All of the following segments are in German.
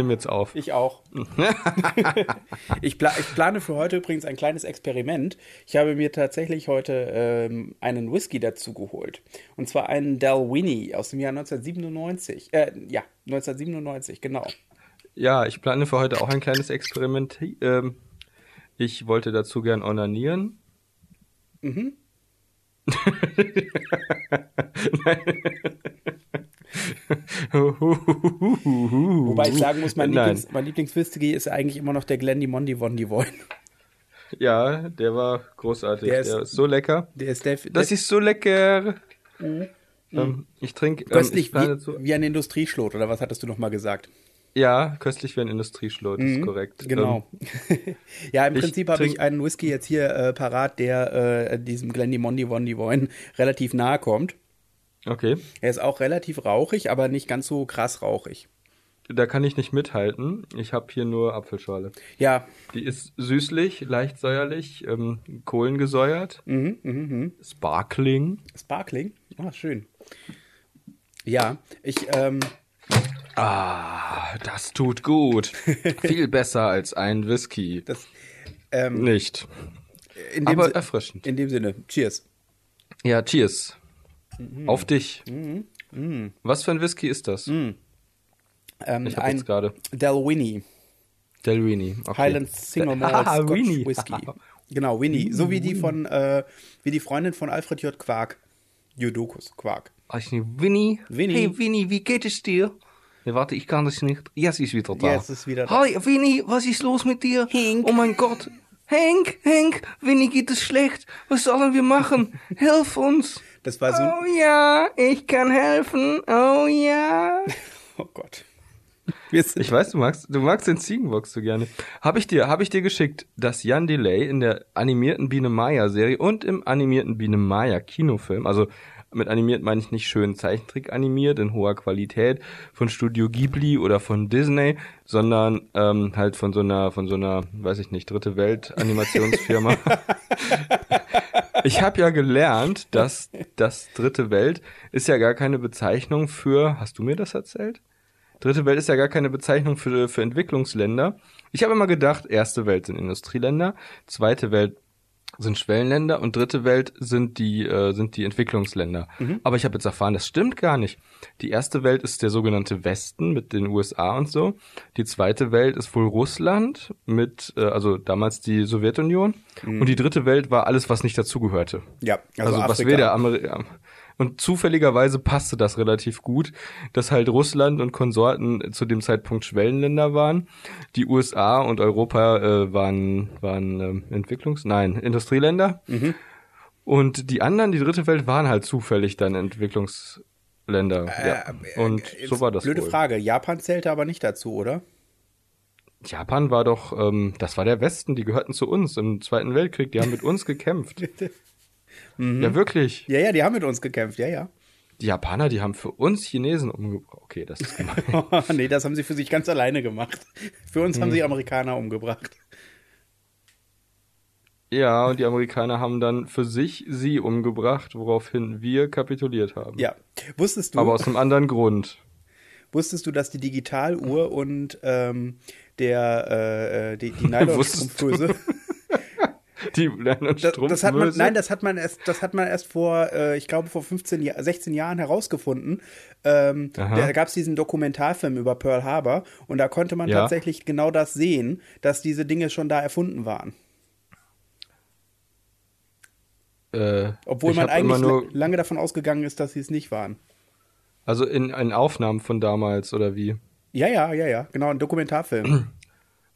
Ich nehme jetzt auf. Ich auch. ich, pla ich, plane für heute übrigens ein kleines Experiment. Ich habe mir tatsächlich heute ähm, einen Whisky dazu geholt. Und zwar einen Dalwhinnie aus dem Jahr 1997. Äh, ja, 1997, genau. Ja, ich plane für heute auch ein kleines Experiment. Ähm, ich wollte dazu gern onanieren. Mhm. Wobei ich sagen muss, mein, Lieblings, mein Lieblingswhisky ist eigentlich immer noch der Glendy Mondi Wondi Woin. Ja, der war großartig. Der ist, der ist so lecker. Der ist der, das ist so lecker. Mhm. Ähm, ich trinke. Ähm, Köstlich wie, wie ein Industrieschlot, oder was hattest du noch mal gesagt? Ja, köstlich wie ein Industrieschlot, mhm, ist korrekt. Genau. Ähm, ja, im Prinzip habe ich einen Whisky jetzt hier äh, parat, der äh, diesem Glendy Mondi Wondi Woin relativ nahe kommt. Okay. Er ist auch relativ rauchig, aber nicht ganz so krass rauchig. Da kann ich nicht mithalten. Ich habe hier nur Apfelschale. Ja. Die ist süßlich, leicht säuerlich, ähm, kohlengesäuert. Mhm, mh, mh. Sparkling. Sparkling? Ah, schön. Ja, ich, ähm, Ah, das tut gut. Viel besser als ein Whisky. Das, ähm, Nicht. Aber erfrischend. In dem Sinne, cheers. Ja, cheers. Mhm. Auf dich. Mhm. Mhm. Was für ein Whisky ist das? Mhm. Ähm, ich habe jetzt gerade. Dalwhinnie. Dalwhinnie. Okay. Highland Single Malt ah, Scotch Winnie. Whisky. Genau, Winnie. So wie die von, äh, wie die Freundin von Alfred J. Quark. Jodokus Quark. Winnie? Winnie. Hey Winnie, wie geht es dir? Nee, warte, ich kann das nicht. Jetzt ist wieder da. Jetzt ist wieder da. Hi, Winnie, was ist los mit dir? Henk. Oh mein Gott. Henk, Henk, Winnie geht es schlecht. Was sollen wir machen? Hilf uns. Das war so. Oh ja, ich kann helfen. Oh ja. Oh Gott. Ich weiß, du magst, du magst den Ziegenbox so gerne. Habe ich dir, habe ich dir geschickt, dass Jan Delay in der animierten Biene Maya Serie und im animierten Biene Maya Kinofilm, also mit animiert meine ich nicht schön Zeichentrick animiert in hoher Qualität von Studio Ghibli oder von Disney, sondern ähm, halt von so einer, von so einer, weiß ich nicht, dritte Welt Animationsfirma. ich habe ja gelernt, dass das dritte Welt ist ja gar keine Bezeichnung für, hast du mir das erzählt? Dritte Welt ist ja gar keine Bezeichnung für, für Entwicklungsländer. Ich habe immer gedacht, erste Welt sind Industrieländer, zweite Welt sind Schwellenländer und dritte Welt sind die äh, sind die Entwicklungsländer. Mhm. Aber ich habe jetzt erfahren, das stimmt gar nicht. Die erste Welt ist der sogenannte Westen mit den USA und so. Die zweite Welt ist wohl Russland mit äh, also damals die Sowjetunion mhm. und die dritte Welt war alles, was nicht dazugehörte. Ja, also, also was weder Ameri und zufälligerweise passte das relativ gut, dass halt Russland und Konsorten zu dem Zeitpunkt Schwellenländer waren. Die USA und Europa äh, waren, waren äh, Entwicklungs-, nein, Industrieländer. Mhm. Und die anderen, die dritte Welt, waren halt zufällig dann Entwicklungsländer. Äh, ja. Und äh, so war das. Blöde wohl. Frage. Japan zählte aber nicht dazu, oder? Japan war doch, ähm, das war der Westen, die gehörten zu uns im Zweiten Weltkrieg, die haben mit uns gekämpft. Mhm. Ja, wirklich. Ja, ja, die haben mit uns gekämpft, ja, ja. Die Japaner, die haben für uns Chinesen umgebracht. Okay, das ist gemein. nee, das haben sie für sich ganz alleine gemacht. Für uns hm. haben sie Amerikaner umgebracht. Ja, und die Amerikaner haben dann für sich sie umgebracht, woraufhin wir kapituliert haben. Ja. Wusstest du? Aber aus einem anderen Grund. Wusstest du, dass die Digitaluhr und ähm, der äh, die, die Nylonstrumpfhose die das, das hat man, Nein, das hat man erst, das hat man erst vor, äh, ich glaube, vor 15, 16 Jahren herausgefunden. Ähm, da gab es diesen Dokumentarfilm über Pearl Harbor und da konnte man Ja. tatsächlich genau das sehen, dass diese Dinge schon da erfunden waren. Äh, Obwohl man eigentlich nur, la- lange davon ausgegangen ist, dass sie es nicht waren. also in, in Aufnahmen von damals oder wie? Ja, ja, ja, ja, genau, ein Dokumentarfilm.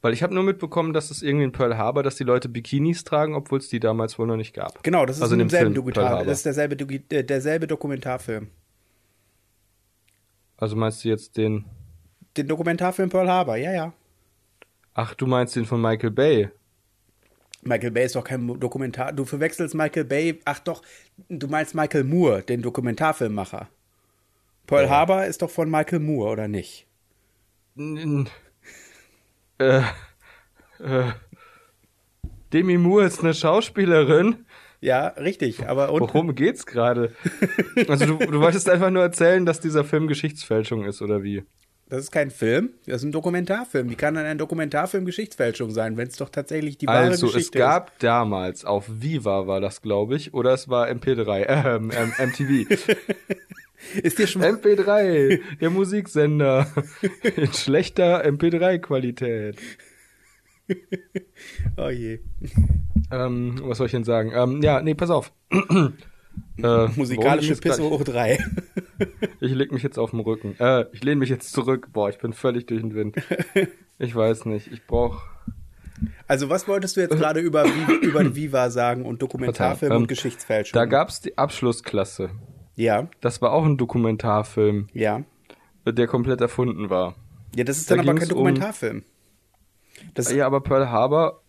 Weil ich habe nur mitbekommen, dass es irgendwie in Pearl Harbor, dass die Leute Bikinis tragen, obwohl es die damals wohl noch nicht gab. Genau, das ist Also in im dem selben Film Pearl Dokumentar, das ist derselbe, äh, derselbe Dokumentarfilm. Also meinst du jetzt den? Den Dokumentarfilm Pearl Harbor, ja, ja. Ach, du meinst den von Michael Bay? Michael Bay ist doch kein Dokumentar. Du verwechselst Michael Bay. Ach doch, du meinst Michael Moore, den Dokumentarfilmmacher. Pearl Ja. Harbor ist doch von Michael Moore, oder nicht? N- Äh, äh, Demi Moore ist eine Schauspielerin. Ja, richtig. Aber und, Worum geht's gerade? Also du, du wolltest einfach nur erzählen, dass dieser Film Geschichtsfälschung ist, oder wie? das ist kein Film, das ist ein Dokumentarfilm. Wie kann dann ein Dokumentarfilm Geschichtsfälschung sein, wenn es doch tatsächlich die wahre Also es Geschichte gab damals auf Viva war das, glaube ich, oder es war MP3, ähm, ähm, MTV. ist? Dir schon mal, MP3, der Musiksender in schlechter MP3-Qualität. oh je. Ähm, was soll ich denn sagen? Ähm, ja, nee, pass auf. äh, Musikalische Pisse grad? hoch drei. Ich leg mich jetzt auf den Rücken. Äh, ich lehne mich jetzt zurück. Boah, ich bin völlig durch den Wind. Ich weiß nicht. Ich brauch. Also was wolltest du jetzt gerade über, über Viva sagen und Dokumentarfilm Verzeihung. und Ähm, Geschichtsfälschung? Da gab's die Abschlussklasse. Ja, Das war auch ein Dokumentarfilm, ja. der komplett erfunden war. Ja, das ist Da dann aber kein um- Dokumentarfilm. Das, Ja, aber Pearl Harbor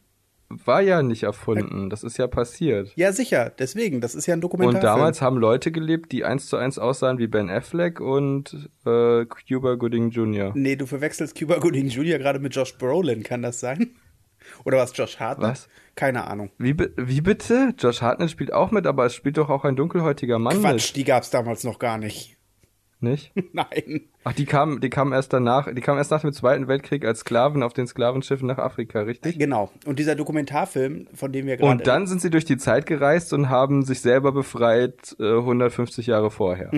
war ja nicht erfunden. Das ist ja passiert. ja, sicher, deswegen, das ist ja ein Und Dokumentarfilm. damals haben Leute gelebt, die eins zu eins aussahen wie Ben Affleck und äh, Cuba Gooding Jr. Nee, du verwechselst Cuba Gooding Jr. gerade mit Josh Brolin, kann das sein? Oder was, Josh Hartnett? Was? Keine Ahnung. Wie, wie bitte? Josh Hartnett spielt auch mit, aber es spielt doch auch ein dunkelhäutiger Mann Quatsch, die gab's damals noch gar nicht. mit. Nicht? Nein. Ach, die kamen, die kamen erst danach, die kamen erst nach dem Zweiten Weltkrieg als Sklaven auf den Sklavenschiffen nach Afrika, richtig? Genau. Und dieser Dokumentarfilm, von dem wir gerade. Und dann sind sie durch die Zeit gereist und haben sich selber befreit äh, 150 Jahre vorher.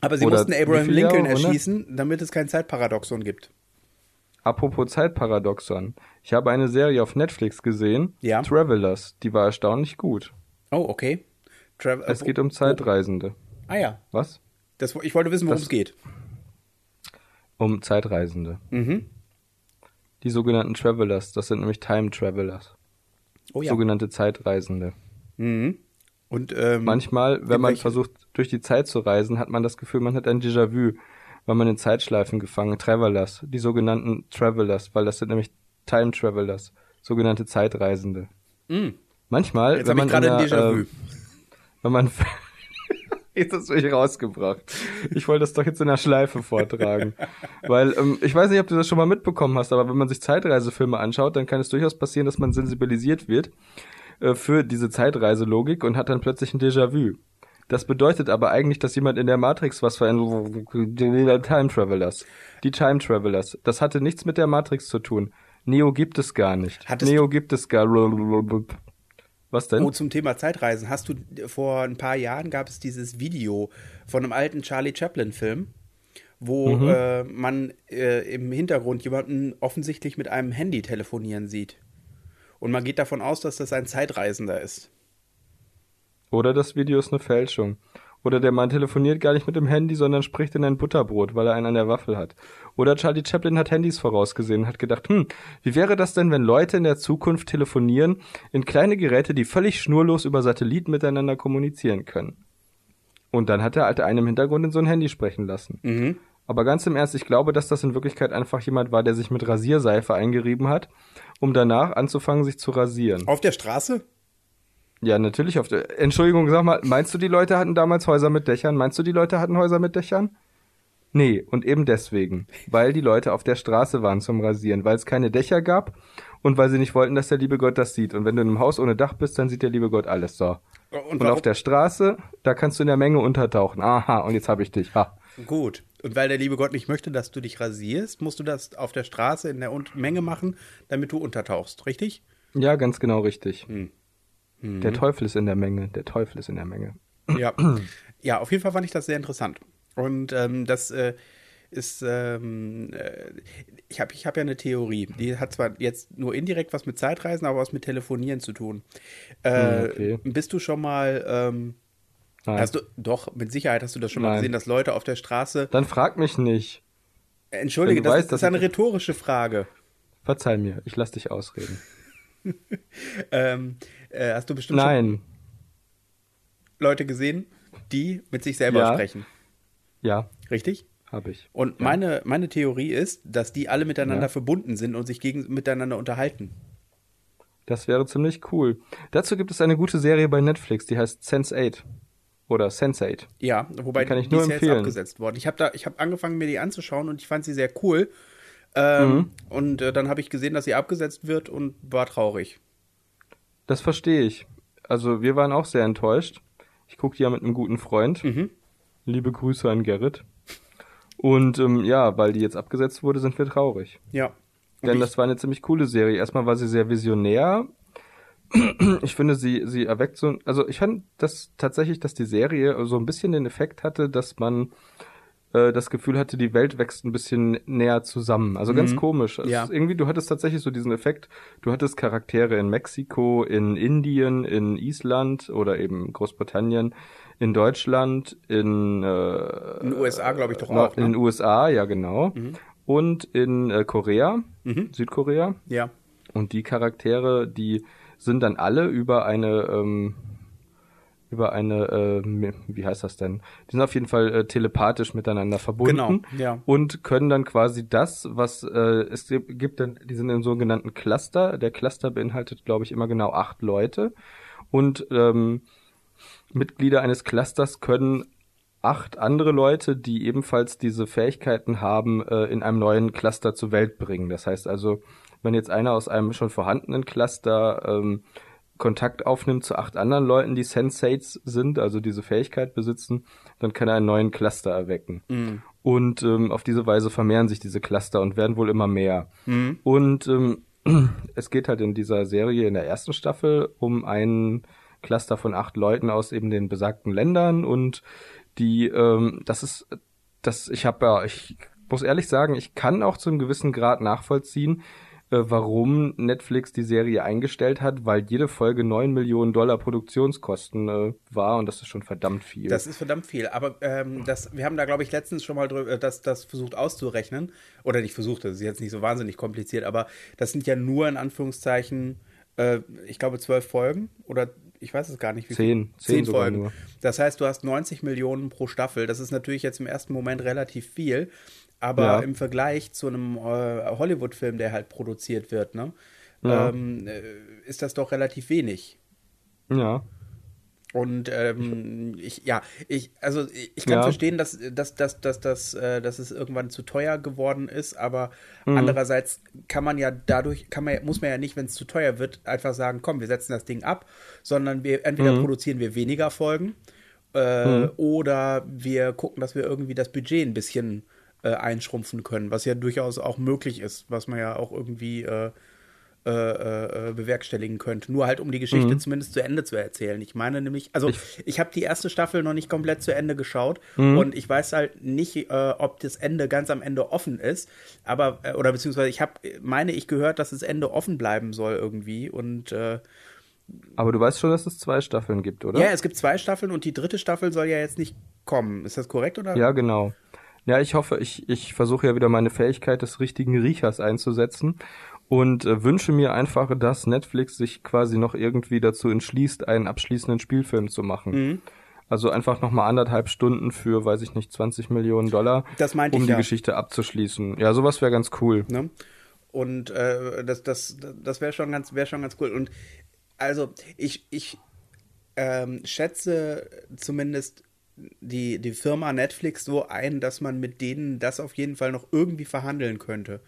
aber sie oder mussten Abraham Lincoln Jahre, erschießen, damit es kein Zeitparadoxon gibt. Apropos Zeitparadoxon. Ich habe eine Serie auf Netflix gesehen, Ja. Travelers, die war erstaunlich gut. Oh, okay. Trav Es geht um Zeitreisende. Ah ja. Was? Das, ich wollte wissen, worum es geht. Um Zeitreisende. Mhm. Die sogenannten Travelers, das sind nämlich Time Travelers. Oh ja. Sogenannte Zeitreisende. Mhm. Und ähm, Manchmal, wenn man welche- versucht, durch die Zeit zu reisen, hat man das Gefühl, man hat ein Déjà-vu, weil man in Zeitschleifen gefangen, Travelers, die sogenannten Travelers, weil das sind nämlich Time Travelers, sogenannte Zeitreisende. Mhm. Manchmal, Jetzt wenn man gerade äh, wenn man jetzt hast du mich rausgebracht. Ich wollte das doch jetzt in der Schleife vortragen. Weil, ähm, ich weiß nicht, ob du das schon mal mitbekommen hast, aber wenn man sich Zeitreisefilme anschaut, dann kann es durchaus passieren, dass man sensibilisiert wird äh, für diese Zeitreiselogik und hat dann plötzlich ein Déjà-vu. Das bedeutet aber eigentlich, dass jemand in der Matrix was verändert. Die Time Travelers. Die Time Travelers. Das hatte nichts mit der Matrix zu tun. Neo gibt es gar nicht. Hattest Neo gibt es gar. Was denn? Oh, zum Thema Zeitreisen. Hast du vor ein paar Jahren gab es dieses Video von einem alten Charlie Chaplin-Film, wo Mhm. äh, man äh, im Hintergrund jemanden offensichtlich mit einem Handy telefonieren sieht. Und man geht davon aus, dass das ein Zeitreisender ist. Oder das Video ist eine Fälschung. Oder der Mann telefoniert gar nicht mit dem Handy, sondern spricht in ein Butterbrot, weil er einen an der Waffel hat. Oder Charlie Chaplin hat Handys vorausgesehen und hat gedacht, hm, wie wäre das denn, wenn Leute in der Zukunft telefonieren in kleine Geräte, die völlig schnurlos über Satellit miteinander kommunizieren können? Und dann hat der alte einen im Hintergrund in so ein Handy sprechen lassen. Mhm. Aber ganz im Ernst, ich glaube, dass das in Wirklichkeit einfach jemand war, der sich mit Rasierseife eingerieben hat, um danach anzufangen, sich zu rasieren. Auf der Straße? Ja, natürlich auf der. Entschuldigung, sag mal, meinst du, die Leute hatten damals Häuser mit Dächern? Meinst du, die Leute hatten Häuser mit Dächern? Nee, und eben deswegen. Weil die Leute auf der Straße waren zum Rasieren, weil es keine Dächer gab und weil sie nicht wollten, dass der liebe Gott das sieht. Und wenn du in einem Haus ohne Dach bist, dann sieht der liebe Gott alles so. Und, warum- auf der Straße, da kannst du in der Menge untertauchen. Aha, und jetzt habe ich dich. Ha. Gut. Und weil der liebe Gott nicht möchte, dass du dich rasierst, musst du das auf der Straße in der Un Menge machen, damit du untertauchst, richtig? Ja, ganz genau richtig. Hm. Der Teufel ist in der Menge. Der Teufel ist in der Menge. Ja. ja, auf jeden Fall fand ich das sehr interessant. Und ähm, das äh, ist, ähm, äh, ich habe ich hab ja eine Theorie, die hat zwar jetzt nur indirekt was mit Zeitreisen, aber was mit Telefonieren zu tun. Äh, Hm, okay. Bist du schon mal, ähm, Nein. hast du, doch, mit Sicherheit hast du das schon mal Nein. gesehen, dass Leute auf der Straße, Dann frag mich nicht. entschuldige, das, weißt, ist- das ist eine rhetorische Frage. Verzeih mir, ich lass dich ausreden. Ähm, äh, hast du bestimmt Nein. Leute gesehen, die mit sich selber Ja. sprechen, Ja, richtig? habe ich. Und meine, meine Theorie ist, dass die alle miteinander Ja. verbunden sind und sich gegen, miteinander unterhalten. Das wäre ziemlich cool. Dazu gibt es eine gute Serie bei Netflix, die heißt Sense8 oder Sense8. Ja, wobei Die kann ich die nur ist ja jetzt empfehlen. abgesetzt worden. Ich habe da, ich habe angefangen, mir die anzuschauen und ich fand sie sehr cool. Ähm, Mhm. Und äh, dann habe ich gesehen, dass sie abgesetzt wird und war traurig. Das verstehe ich. also wir waren auch sehr enttäuscht. Ich gucke die ja mit einem guten Freund. Mhm. Liebe Grüße an Gerrit. Und ähm, ja, weil die jetzt abgesetzt wurde, sind wir traurig. Ja. Und Denn das war eine ziemlich coole Serie. Erstmal war sie sehr visionär. Ich finde, sie, sie erweckt so, also ich fand das tatsächlich, dass die Serie so ein bisschen den Effekt hatte, dass man äh, das Gefühl hatte, die Welt wächst ein bisschen näher zusammen. Also ganz komisch. Es Ja. irgendwie, du hattest tatsächlich so diesen Effekt, du hattest Charaktere in Mexiko, in Indien, in Island oder eben Großbritannien, in Deutschland, in, äh, In den USA, glaube ich, doch auch. in den Ne? USA, ja genau. Und in äh, Korea, Mhm. Südkorea. Ja. Und die Charaktere, die sind dann alle über eine, ähm, über eine, ähm, wie heißt das denn? Die sind auf jeden Fall äh, telepathisch miteinander verbunden. Genau, ja. Und können dann quasi das, was äh, es gibt, gibt dann, die sind in sogenannten Cluster. Der Cluster beinhaltet, glaube ich, immer genau acht Leute. Und ähm, Mitglieder eines Clusters können acht andere Leute, die ebenfalls diese Fähigkeiten haben, äh, in einem neuen Cluster zur Welt bringen. Das heißt also, wenn jetzt einer aus einem schon vorhandenen Cluster ähm, Kontakt aufnimmt zu acht anderen Leuten, die Sensates sind, also diese Fähigkeit besitzen, dann kann er einen neuen Cluster erwecken. Mhm. Und ähm, auf diese Weise vermehren sich diese Cluster und werden wohl immer mehr. Mhm. Und ähm, es geht halt in dieser Serie in der ersten Staffel um einen Cluster von acht Leuten aus eben den besagten Ländern und die, ähm, das ist, das, ich habe ja, ich muss ehrlich sagen, ich kann auch zu einem gewissen Grad nachvollziehen, warum Netflix die Serie eingestellt hat, weil jede Folge neun Millionen Dollar Produktionskosten äh, war und das ist schon verdammt viel. Das ist verdammt viel. Aber ähm, das, wir haben da, glaube ich, letztens schon mal drüber, das, das versucht auszurechnen. Oder nicht versucht, das ist jetzt nicht so wahnsinnig kompliziert, aber das sind ja nur in Anführungszeichen, äh, ich glaube, zwölf Folgen oder ich weiß es gar nicht, wie Zehn. viel. Zehn Zehn Folgen. nur. Das heißt, du hast 90 Millionen pro Staffel. Das ist natürlich jetzt im ersten Moment relativ viel. Aber Ja. im Vergleich zu einem äh, Hollywood-Film, der halt produziert wird, ne, Ja. ähm, äh, ist das doch relativ wenig. ja. Und ähm, ich, ja, ich, also ich kann Ja. verstehen, dass, dass, dass, dass, dass, äh, dass es irgendwann zu teuer geworden ist, aber Mhm. andererseits kann man ja dadurch, kann man, muss man ja nicht, wenn es zu teuer wird, einfach sagen, komm, wir setzen das Ding ab, sondern wir entweder Mhm. produzieren wir weniger Folgen äh, oder wir gucken, dass wir irgendwie das Budget ein bisschen äh, einschrumpfen können, was ja durchaus auch möglich ist, was man ja auch irgendwie äh, äh, äh, bewerkstelligen könnte. Nur halt, um die Geschichte zumindest zu Ende zu erzählen. Ich meine nämlich, also ich, habe die erste Staffel noch nicht komplett zu Ende geschaut und ich weiß halt nicht, äh, ob das Ende ganz am Ende offen ist, aber, äh, oder beziehungsweise ich habe, meine ich gehört, dass das Ende offen bleiben soll irgendwie und äh, Aber du weißt schon, dass es zwei Staffeln gibt, oder? ja, es gibt zwei Staffeln und die dritte Staffel soll ja jetzt nicht kommen. Ist das korrekt oder? Ja, genau. Ja, ich hoffe, ich, ich versuche ja wieder meine Fähigkeit des richtigen Riechers einzusetzen und äh, wünsche mir einfach, dass Netflix sich quasi noch irgendwie dazu entschließt, einen abschließenden Spielfilm zu machen. Mhm. Also einfach nochmal anderthalb Stunden für, weiß ich nicht, 20 Millionen Dollar, um die ja. Geschichte abzuschließen. Ja, sowas wäre ganz cool. Ne? Und äh, das, das, das wäre schon ganz, wäre schon ganz cool. Und also ich, ich ähm, schätze zumindest die, die Firma Netflix so ein, dass man mit denen das auf jeden Fall noch irgendwie verhandeln könnte.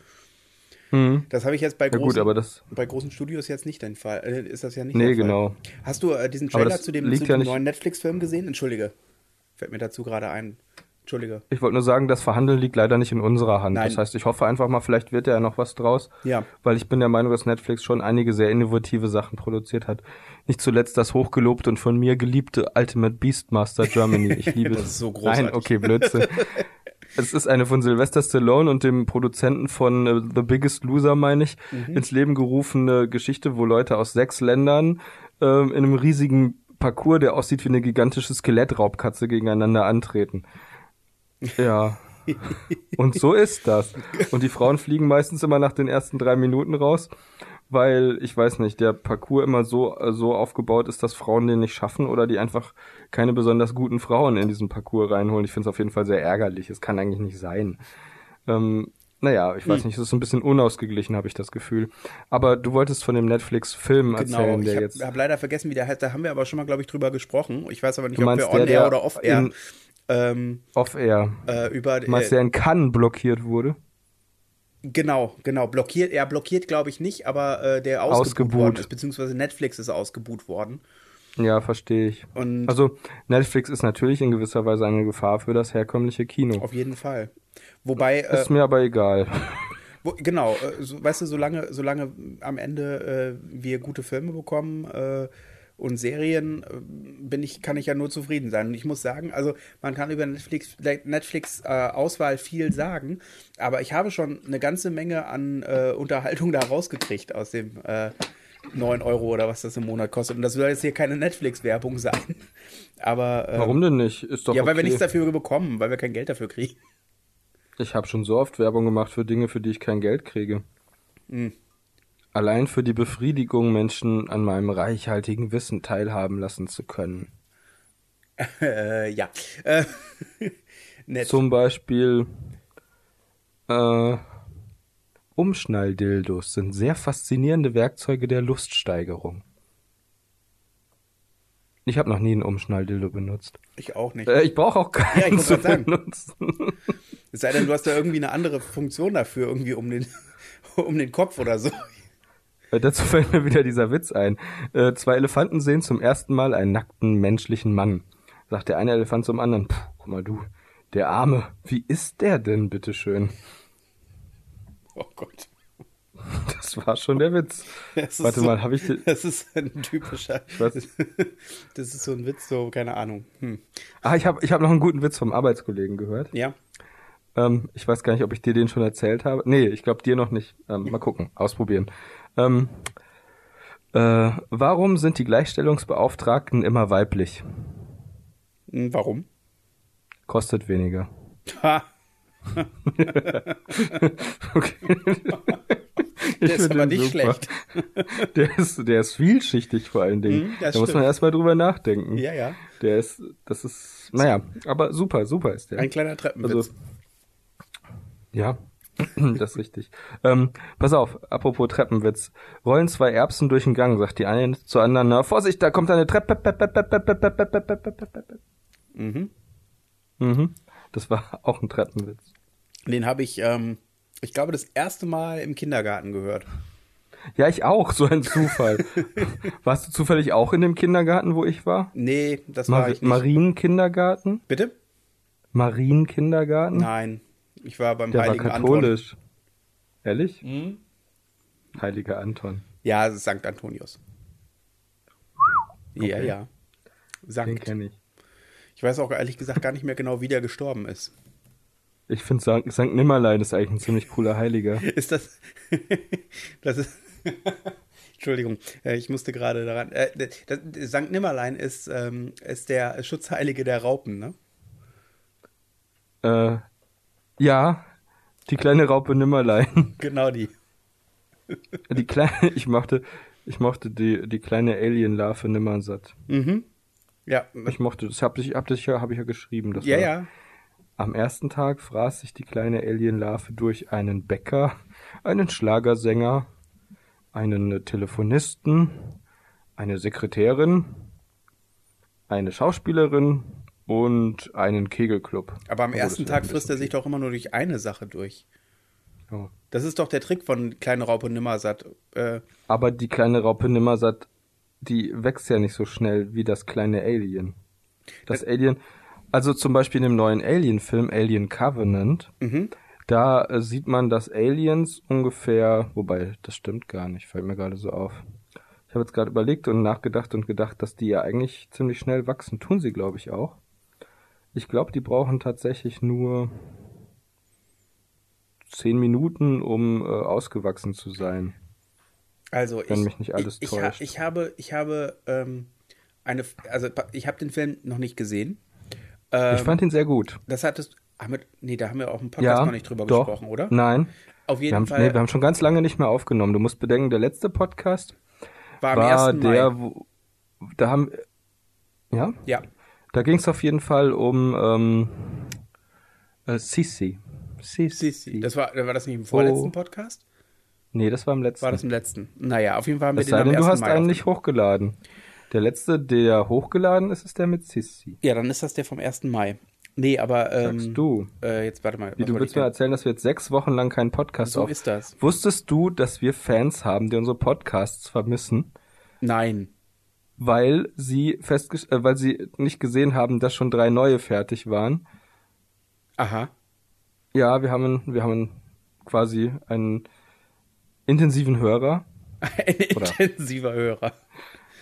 Hm. Das habe ich jetzt bei Ja großen, gut, aber das, bei großen Studios jetzt nicht den Fall. Äh, ist das ja nicht nee, genau. Hast du äh, diesen Trailer zu dem, zu ja dem nicht- neuen Netflix-Film gesehen? Entschuldige. Fällt mir dazu gerade ein. Entschuldige. Ich wollte nur sagen, das Verhandeln liegt leider nicht in unserer Hand. Nein. Das heißt, ich hoffe einfach mal, vielleicht wird ja noch was draus. Ja. Weil ich bin der Meinung, dass Netflix schon einige sehr innovative Sachen produziert hat. Nicht zuletzt das hochgelobte und von mir geliebte Ultimate Beastmaster Germany. Ich liebe Das ist so großartig. Nein, okay, Blödsinn. es ist eine von Sylvester Stallone und dem Produzenten von äh, The Biggest Loser, meine ich, Mhm. ins Leben gerufene Geschichte, wo Leute aus sechs Ländern ähm, in einem riesigen Parcours, der aussieht wie eine gigantische Skelettraubkatze, gegeneinander antreten. Ja. Und so ist das. Und die Frauen fliegen meistens immer nach den ersten drei Minuten raus, weil, ich weiß nicht, der Parcours immer so, so aufgebaut ist, dass Frauen den nicht schaffen oder die einfach keine besonders guten Frauen in diesen Parcours reinholen. Ich finde es auf jeden Fall sehr ärgerlich. Es kann eigentlich nicht sein. Ähm, naja, ich Hm. weiß nicht, es ist ein bisschen unausgeglichen, habe ich das Gefühl. Aber du wolltest von dem Netflix-Film erzählen, Genau, ich der habe jetzt. hab leider vergessen, wie der heißt. Da haben wir aber schon mal, glaube ich, drüber gesprochen. Ich weiß aber nicht, Du ob meinst wir on der, air der oder off air in- ähm, Off-Air. äh, über äh, der in Cannes blockiert wurde? genau, genau, blockiert, er blockiert, glaube ich, nicht, aber äh, der ausgebucht Ausgebuht. worden ist, beziehungsweise Netflix ist ausgebuht worden. Ja, verstehe ich. Und Also Netflix ist natürlich in gewisser Weise eine Gefahr für das herkömmliche Kino. auf jeden Fall. Wobei, äh, Ist mir aber egal. wo, genau, äh, so, weißt du, solange, solange am Ende äh, wir gute Filme bekommen äh, und Serien, äh, bin ich, kann ich ja nur zufrieden sein. Und ich muss sagen, also man kann über Netflix, Netflix äh, Auswahl viel sagen, aber ich habe schon eine ganze Menge an äh, Unterhaltung da rausgekriegt aus dem äh, 9 Euro oder was das im Monat kostet. Und das soll jetzt hier keine Netflix-Werbung sein. Aber äh, Warum denn nicht? Ist doch ja, weil okay. wir nichts dafür bekommen, weil wir kein Geld dafür kriegen. Ich habe schon so oft Werbung gemacht für Dinge, für die ich kein Geld kriege. Hm. Allein für die Befriedigung, Menschen an meinem reichhaltigen Wissen teilhaben lassen zu können. Äh, ja. Äh, nett. Zum Beispiel äh, Umschnalldildos sind sehr faszinierende Werkzeuge der Luststeigerung. Ich habe noch nie einen Umschnalldildo benutzt. Ich auch nicht. Äh, ich brauche auch Ja, ich keinen zu sagen. benutzen. Es sei denn, du hast da irgendwie eine andere Funktion dafür, irgendwie um den, um den Kopf oder so. Äh, Dazu fällt mir wieder dieser Witz ein. Äh, zwei Elefanten sehen zum ersten Mal einen nackten menschlichen Mann. Sagt der eine Elefant zum anderen, Puh, guck mal du, der Arme, wie ist der denn, bitteschön? Oh Gott. Das war schon der Witz. Warte so, mal, habe ich... Das ist ein typischer. Was? Das ist so ein Witz, so, keine Ahnung. Hm. Ah, ich habe ich hab noch einen guten Witz vom Arbeitskollegen gehört. Ja. Ähm, ich weiß gar nicht, ob ich dir den schon erzählt habe. Nee, ich glaube dir noch nicht. Ähm, mal gucken, ausprobieren. Ähm, äh, warum sind die Gleichstellungsbeauftragten immer weiblich? Hm, Warum? Kostet weniger. Ha, Okay. der ist find aber nicht super. schlecht. Der ist, der ist vielschichtig vor allen Dingen. Das da muss man stimmt. erstmal drüber nachdenken. Ja, ja. Der ist, das ist, naja, aber super, super ist der. Ein kleiner Treppenwitz. Also, ja, das ist richtig. Ähm, pass auf, apropos Treppenwitz. Rollen zwei Erbsen durch den Gang, sagt die eine zur anderen, na, Vorsicht, da kommt eine Treppe. mhm. Mhm. Das war auch ein Treppenwitz. Den habe ich, ähm, ich glaube, das erste Mal im Kindergarten gehört. Ja, ich auch, so ein Zufall. Warst du zufällig auch in dem Kindergarten, wo ich war? Nee, das war Mar ich nicht. Marienkindergarten? Bitte? Marienkindergarten? Nein. Ich war beim Der war Heiligen katholisch. Ehrlich? Anton. Hm? Heiliger Anton. Ja, es ist St. Antonius. Ja, Okay. ja. Den Sankt. kenne ich. Ich weiß auch ehrlich gesagt gar nicht mehr genau, wie der gestorben ist. Ich finde St. St. Nimmerlein ist eigentlich ein ziemlich cooler Heiliger. Ist das. das ist. Entschuldigung, äh, ich musste gerade daran. Äh, das, St. Nimmerlein ist, ähm, ist der Schutzheilige der Raupen, ne? Äh, ja, die kleine Raupe Nimmerlein. Genau die. Die kleine, ich mochte, ich mochte die, die kleine Alien-Larve Nimmersatt. Mhm. Ja, Ich mochte, das habe ich, hab ich, ja, hab ich ja geschrieben. Das ja, war, ja. Am ersten Tag fraß sich die kleine Alien-Larve durch einen Bäcker, einen Schlagersänger, einen Telefonisten, eine Sekretärin, eine Schauspielerin und einen Kegelclub. Aber am ersten das Tag frisst er sich doch immer nur durch eine Sache durch. Ja. Das ist doch der Trick von Kleine Raupe Nimmersatt. Äh, Aber die kleine Raupe Nimmersatt, die wächst ja nicht so schnell wie das kleine Alien. Das Alien, also zum Beispiel in dem neuen Alien-Film Alien Covenant, mhm. da äh, sieht man, dass Aliens ungefähr, wobei das stimmt gar nicht, fällt mir gerade so auf. Ich habe jetzt gerade überlegt und nachgedacht und gedacht, dass die ja eigentlich ziemlich schnell wachsen. Tun sie, glaube ich, auch. Ich glaube, die brauchen tatsächlich nur zehn Minuten, um äh, ausgewachsen zu sein. Also Wenn ich, mich nicht alles ich, ich, ha- täuscht. ich habe, ich habe ähm, eine, also ich habe den Film noch nicht gesehen. Ähm, ich fand ihn sehr gut. das hattest, haben wir, nee, da haben wir auch im Podcast Ja, noch nicht drüber doch. gesprochen, oder? Nein. Auf Wir jeden haben, Fall nee, wir haben schon ganz lange nicht mehr aufgenommen. Du musst bedenken, der letzte Podcast war am war 1. der, wo, da haben, ja, Ja, da ging es auf jeden Fall um ähm, äh, Sisi. Sisi. Sissi. Das war, war das nicht im vorletzten Oh. Podcast? Nee, das war im letzten. War das im letzten? Naja, auf jeden Fall haben wir es den sei denn, du 1. hast Mai einen nicht hochgeladen. Der letzte, der hochgeladen ist, ist der mit Sisi. Ja, dann ist das der vom 1. Mai. Nee, aber ähm, Sagst du. Äh, jetzt warte mal. Wie, du willst mir erzählen, dass wir jetzt sechs Wochen lang keinen Podcast So auf. ist das. Wusstest du, dass wir Fans haben, die unsere Podcasts vermissen? Nein. Weil sie festges äh, weil sie nicht gesehen haben, dass schon drei neue fertig waren. Aha. Ja, wir haben wir haben quasi einen intensiven Hörer. Ein intensiver Hörer.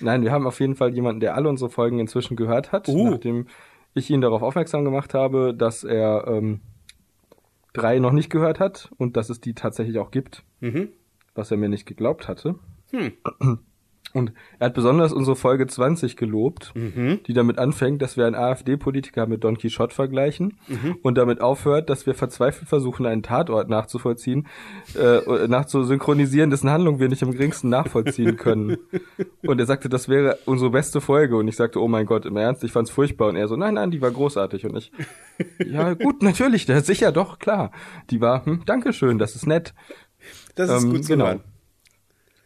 Nein, wir haben auf jeden Fall jemanden, der alle unsere Folgen inzwischen gehört hat, Uh. nachdem ich ihn darauf aufmerksam gemacht habe, dass er ähm, drei noch nicht gehört hat und dass es die tatsächlich auch gibt, Mhm. was er mir nicht geglaubt hatte. Hm. Und er hat besonders unsere Folge 20 gelobt, Mhm. die damit anfängt, dass wir einen AfD-Politiker mit Don Quixote vergleichen Mhm. und damit aufhört, dass wir verzweifelt versuchen, einen Tatort nachzuvollziehen, äh, nachzusynchronisieren, dessen Handlung wir nicht im geringsten nachvollziehen können. und er sagte, das wäre unsere beste Folge. Und ich sagte, oh mein Gott, im Ernst, ich fand's furchtbar. Und er so, nein, nein, die war großartig. Und ich, ja gut, natürlich, sicher, doch, klar. Die war, hm, Dankeschön, das ist nett. Das ist Ähm, gut zu genau. hören.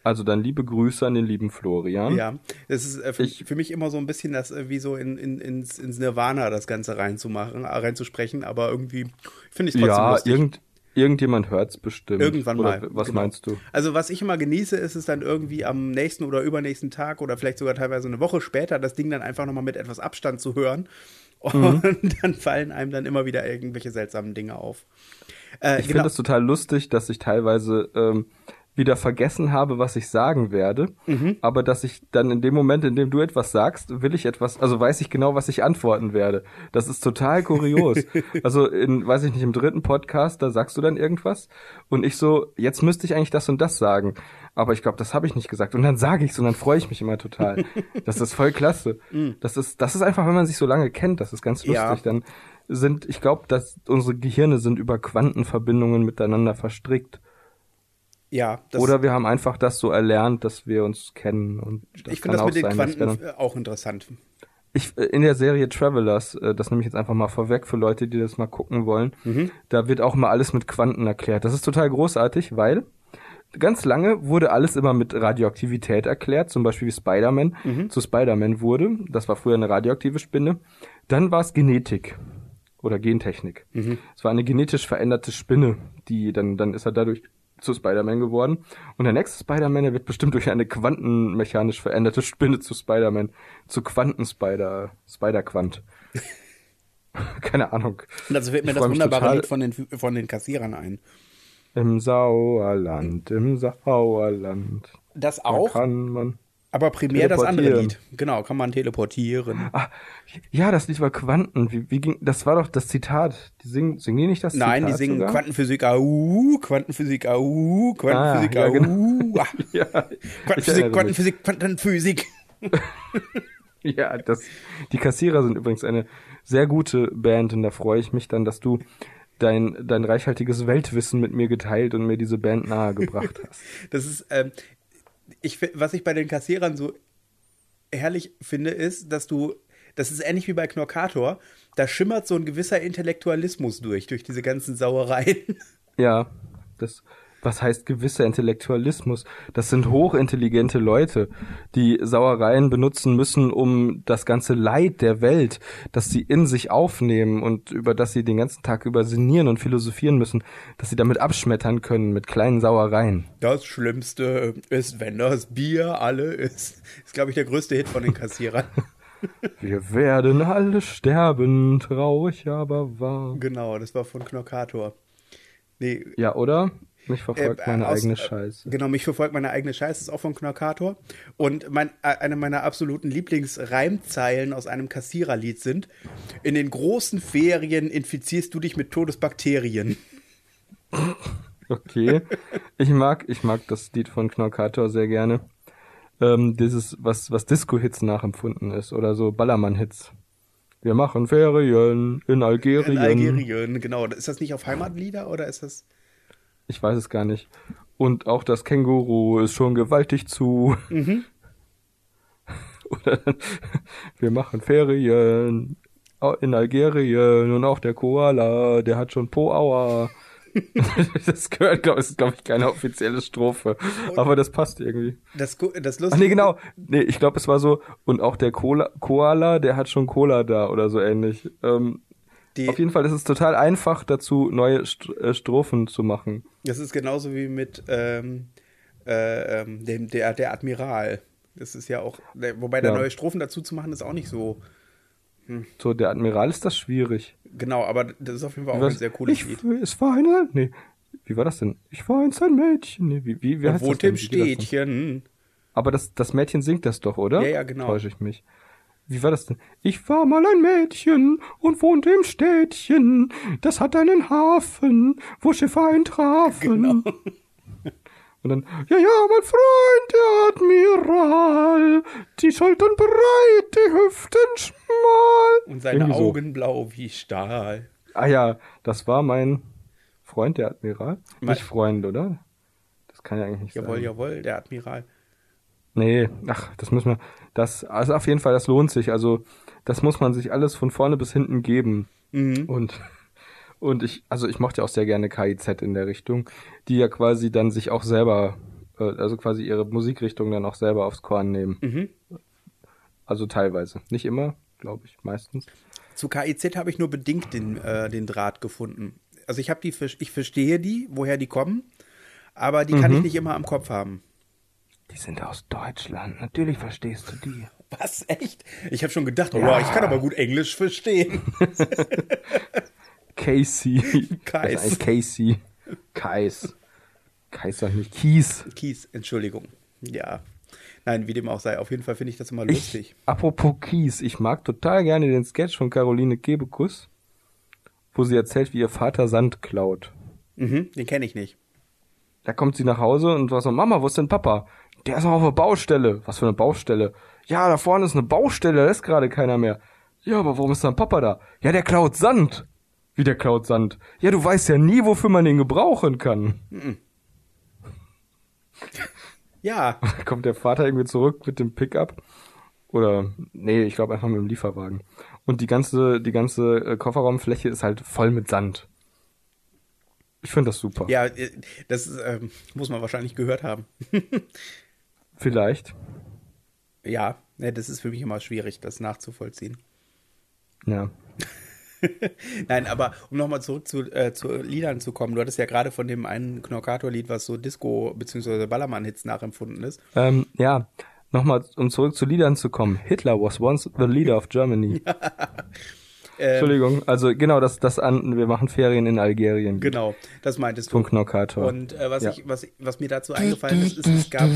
Also dann liebe Grüße an den lieben Florian. Ja, es ist äh, für, Ich- für mich immer so ein bisschen das, äh, wie so in, in, ins, ins Nirvana das Ganze reinzumachen, äh, reinzusprechen, aber irgendwie finde ich es trotzdem Ja, lustig. irgend, irgendjemand hört's bestimmt. Irgendwann Oder mal. Was genau. meinst du? Also was ich immer genieße, ist es dann irgendwie am nächsten oder übernächsten Tag oder vielleicht sogar teilweise eine Woche später, das Ding dann einfach nochmal mit etwas Abstand zu hören. Und Mhm. dann fallen einem dann immer wieder irgendwelche seltsamen Dinge auf. Äh, Ich finde es total lustig, dass ich teilweise ähm, wieder vergessen habe, was ich sagen werde, Mhm. aber dass ich dann in dem Moment, in dem du etwas sagst, will ich etwas, also weiß ich genau, was ich antworten werde. Das ist total kurios. also in, weiß ich nicht, im dritten Podcast, da sagst du dann irgendwas und ich so, jetzt müsste ich eigentlich das und das sagen, aber ich glaube, das habe ich nicht gesagt und dann sage ich's und dann freue ich mich immer total. das ist voll klasse. Das ist, das ist einfach, wenn man sich so lange kennt, das ist ganz lustig. Ja. Dann sind, ich glaube, dass unsere Gehirne sind über Quantenverbindungen miteinander verstrickt. Ja, Oder wir haben einfach das so erlernt, dass wir uns kennen. Und das ich finde das auch mit den sein, Quanten äh, auch interessant. ich, äh, in der Serie Travelers, äh, das nehme ich jetzt einfach mal vorweg für Leute, die das mal gucken wollen, Mhm. da wird auch mal alles mit Quanten erklärt. Das ist total großartig, weil ganz lange wurde alles immer mit Radioaktivität erklärt, zum Beispiel wie Spider-Man Mhm. zu Spider-Man wurde. Das war früher eine radioaktive Spinne. Dann war es Genetik oder Gentechnik. Mhm. Es war eine genetisch veränderte Spinne, die dann, dann ist er dadurch zu Spider-Man geworden. Und der nächste Spider-Man, der wird bestimmt durch eine quantenmechanisch veränderte Spinne zu Spider-Man, zu Quanten-Spider, Spider-Quant. Keine Ahnung. Und also fällt mir Ich das wunderbare. Lied von den, von den Kassierern ein. Im Sauerland, im Sauerland. Das Da auch, kann man. Aber primär das andere. Lied. Genau, kann man teleportieren. Ah, ja, das Lied war Quanten. Wie, wie ging, das war doch das Zitat. Die singen, singen die nicht das Nein, Zitat? die singen sogar? Quantenphysik au, Quantenphysik au, Quantenphysik Ah, ja, au. genau. Ah, Ja, ich Quantenphysik, erinnere mich. Quantenphysik, Quantenphysik. Ja, das, die Kassierer sind übrigens eine sehr gute Band und da freue ich mich dann, dass du dein, dein reichhaltiges Weltwissen mit mir geteilt und mir diese Band nahegebracht hast. Das ist, ähm, ich, was ich bei den Kassierern so herrlich finde, ist, dass du, das ist ähnlich wie bei Knorkator, da schimmert so ein gewisser Intellektualismus durch, durch diese ganzen Sauereien. Ja, das, was heißt gewisser Intellektualismus? Das sind hochintelligente Leute, die Sauereien benutzen müssen, um das ganze Leid der Welt, das sie in sich aufnehmen und über das sie den ganzen Tag über sinnieren und philosophieren müssen, dass sie damit abschmettern können mit kleinen Sauereien. Das Schlimmste ist, wenn das Bier alle ist. Ist, glaube ich, der größte Hit von den Kassierern. Wir werden alle sterben, traurig aber wahr. genau, das war von Knorkator. Nee, Ja, oder? Mich verfolgt Äh, meine aus- eigene äh, Scheiße. Genau, mich verfolgt meine eigene Scheiße, ist auch von Knorkator. Und mein, äh, eine meiner absoluten Lieblingsreimzeilen aus einem Kassiererlied sind: In den großen Ferien infizierst du dich mit Todesbakterien. Okay. Ich mag, ich mag das Lied von Knorkator sehr gerne. Ähm, dieses, was, was Disco-Hits nachempfunden ist oder so Ballermann-Hits. Wir machen Ferien in Algerien. In Algerien, genau. Ist das nicht auf Heimatlieder oder ist das. Ich weiß es gar nicht. Und auch das Känguru ist schon gewaltig zu. Mhm. Oder wir machen Ferien in Algerien und auch der Koala, der hat schon Po-Aua. das gehört, glaube glaube ich, keine offizielle Strophe. Aber das passt irgendwie. Das, das Ach Lustige. nee, genau. Nee, ich glaube, es war so, und auch der Koala, Koala, der hat schon Cola da oder so ähnlich. Ähm, Die, auf jeden Fall ist es total einfach dazu, neue äh, Strophen zu machen. das ist genauso wie mit ähm, äh, ähm, dem, der, der Admiral. Das ist ja auch, wobei da Ja. neue Strophen dazu zu machen, ist auch nicht so. So, der Admiral ist das schwierig. Genau, aber das ist auf jeden Fall auch Was- ein sehr cooles ich, Lied. Es war eine, nee, wie war das denn? Ich war einst ein Mädchen. Nee, wie, wie, wie heißt das denn? geht das denn? Städtchen. Aber das, das Mädchen singt das doch, oder? Ja, ja, genau. Täusche ich mich. Wie war das denn? Ich war mal ein Mädchen und wohnte im Städtchen. Das hat einen Hafen, wo Schiffe eintrafen. Genau. Und dann, ja, ja, mein Freund, der Admiral, die Schultern breit, die Hüften schmal. Und seine Irgendwie so. Augen blau wie Stahl. Ah ja, das war mein Freund, der Admiral. Mein- Nicht Freund, oder? Das kann ja eigentlich nicht Jawohl, sein. jawohl, der Admiral. Nee, ach, das müssen wir. Das, also auf jeden Fall, das lohnt sich. Also, das muss man sich alles von vorne bis hinten geben. Mhm. Und, und ich, also ich mochte ja auch sehr gerne KIZ in der Richtung, die ja quasi dann sich auch selber, äh, also quasi ihre Musikrichtung dann auch selber aufs Korn nehmen. Mhm. Also teilweise. Nicht immer, glaube ich, meistens. Zu KIZ habe ich nur bedingt den, äh, den Draht gefunden. Also ich habe die, ich verstehe die, woher die kommen, aber die kann Mhm. ich nicht immer am Kopf haben. Die sind aus Deutschland. Natürlich verstehst du die. Was, echt? Ich habe schon gedacht, oh, Ja. ich kann aber gut Englisch verstehen. Casey. Kais. Casey. Kais. Kais sag ich nicht. Kies. Kies, Entschuldigung. Ja. Nein, wie dem auch sei. Auf jeden Fall finde ich das immer Ich, lustig. apropos Kies, ich mag total gerne den Sketch von Caroline Kebekus, wo sie erzählt, wie ihr Vater Sand klaut. Mhm, den kenne ich nicht. Da kommt sie nach Hause und war so, Mama, wo ist denn Papa? Der ist noch auf der Baustelle. Was für eine Baustelle? Ja, da vorne ist eine Baustelle, da ist gerade keiner mehr. Ja, aber warum ist dann Papa da? Ja, der klaut Sand. Wie der klaut Sand? Ja, du weißt ja nie, wofür man den gebrauchen kann. Ja, kommt der Vater irgendwie zurück mit dem Pickup. Oder, nee, ich glaube einfach mit dem Lieferwagen. Und die ganze, die ganze äh, Kofferraumfläche ist halt voll mit Sand. Ich finde das super. ja, äh, das ähm, muss man wahrscheinlich gehört haben. Vielleicht. Ja, ne, das ist für mich immer schwierig, das nachzuvollziehen. Ja. Nein, aber um nochmal zurück zu, äh, zu Liedern zu kommen, du hattest ja gerade von dem einen Knorkator-Lied, was so Disco- bzw. Ballermann-Hits nachempfunden ist. Ähm, ja. Nochmal, um zurück zu Liedern zu kommen. Hitler was once the leader of Germany. Ähm, Entschuldigung, also genau, das, das an, wir machen Ferien in Algerien. Genau, das meintest Von du. Knorkator. Und äh, was, Ja. ich, was, was mir dazu eingefallen ist, ist, es gab,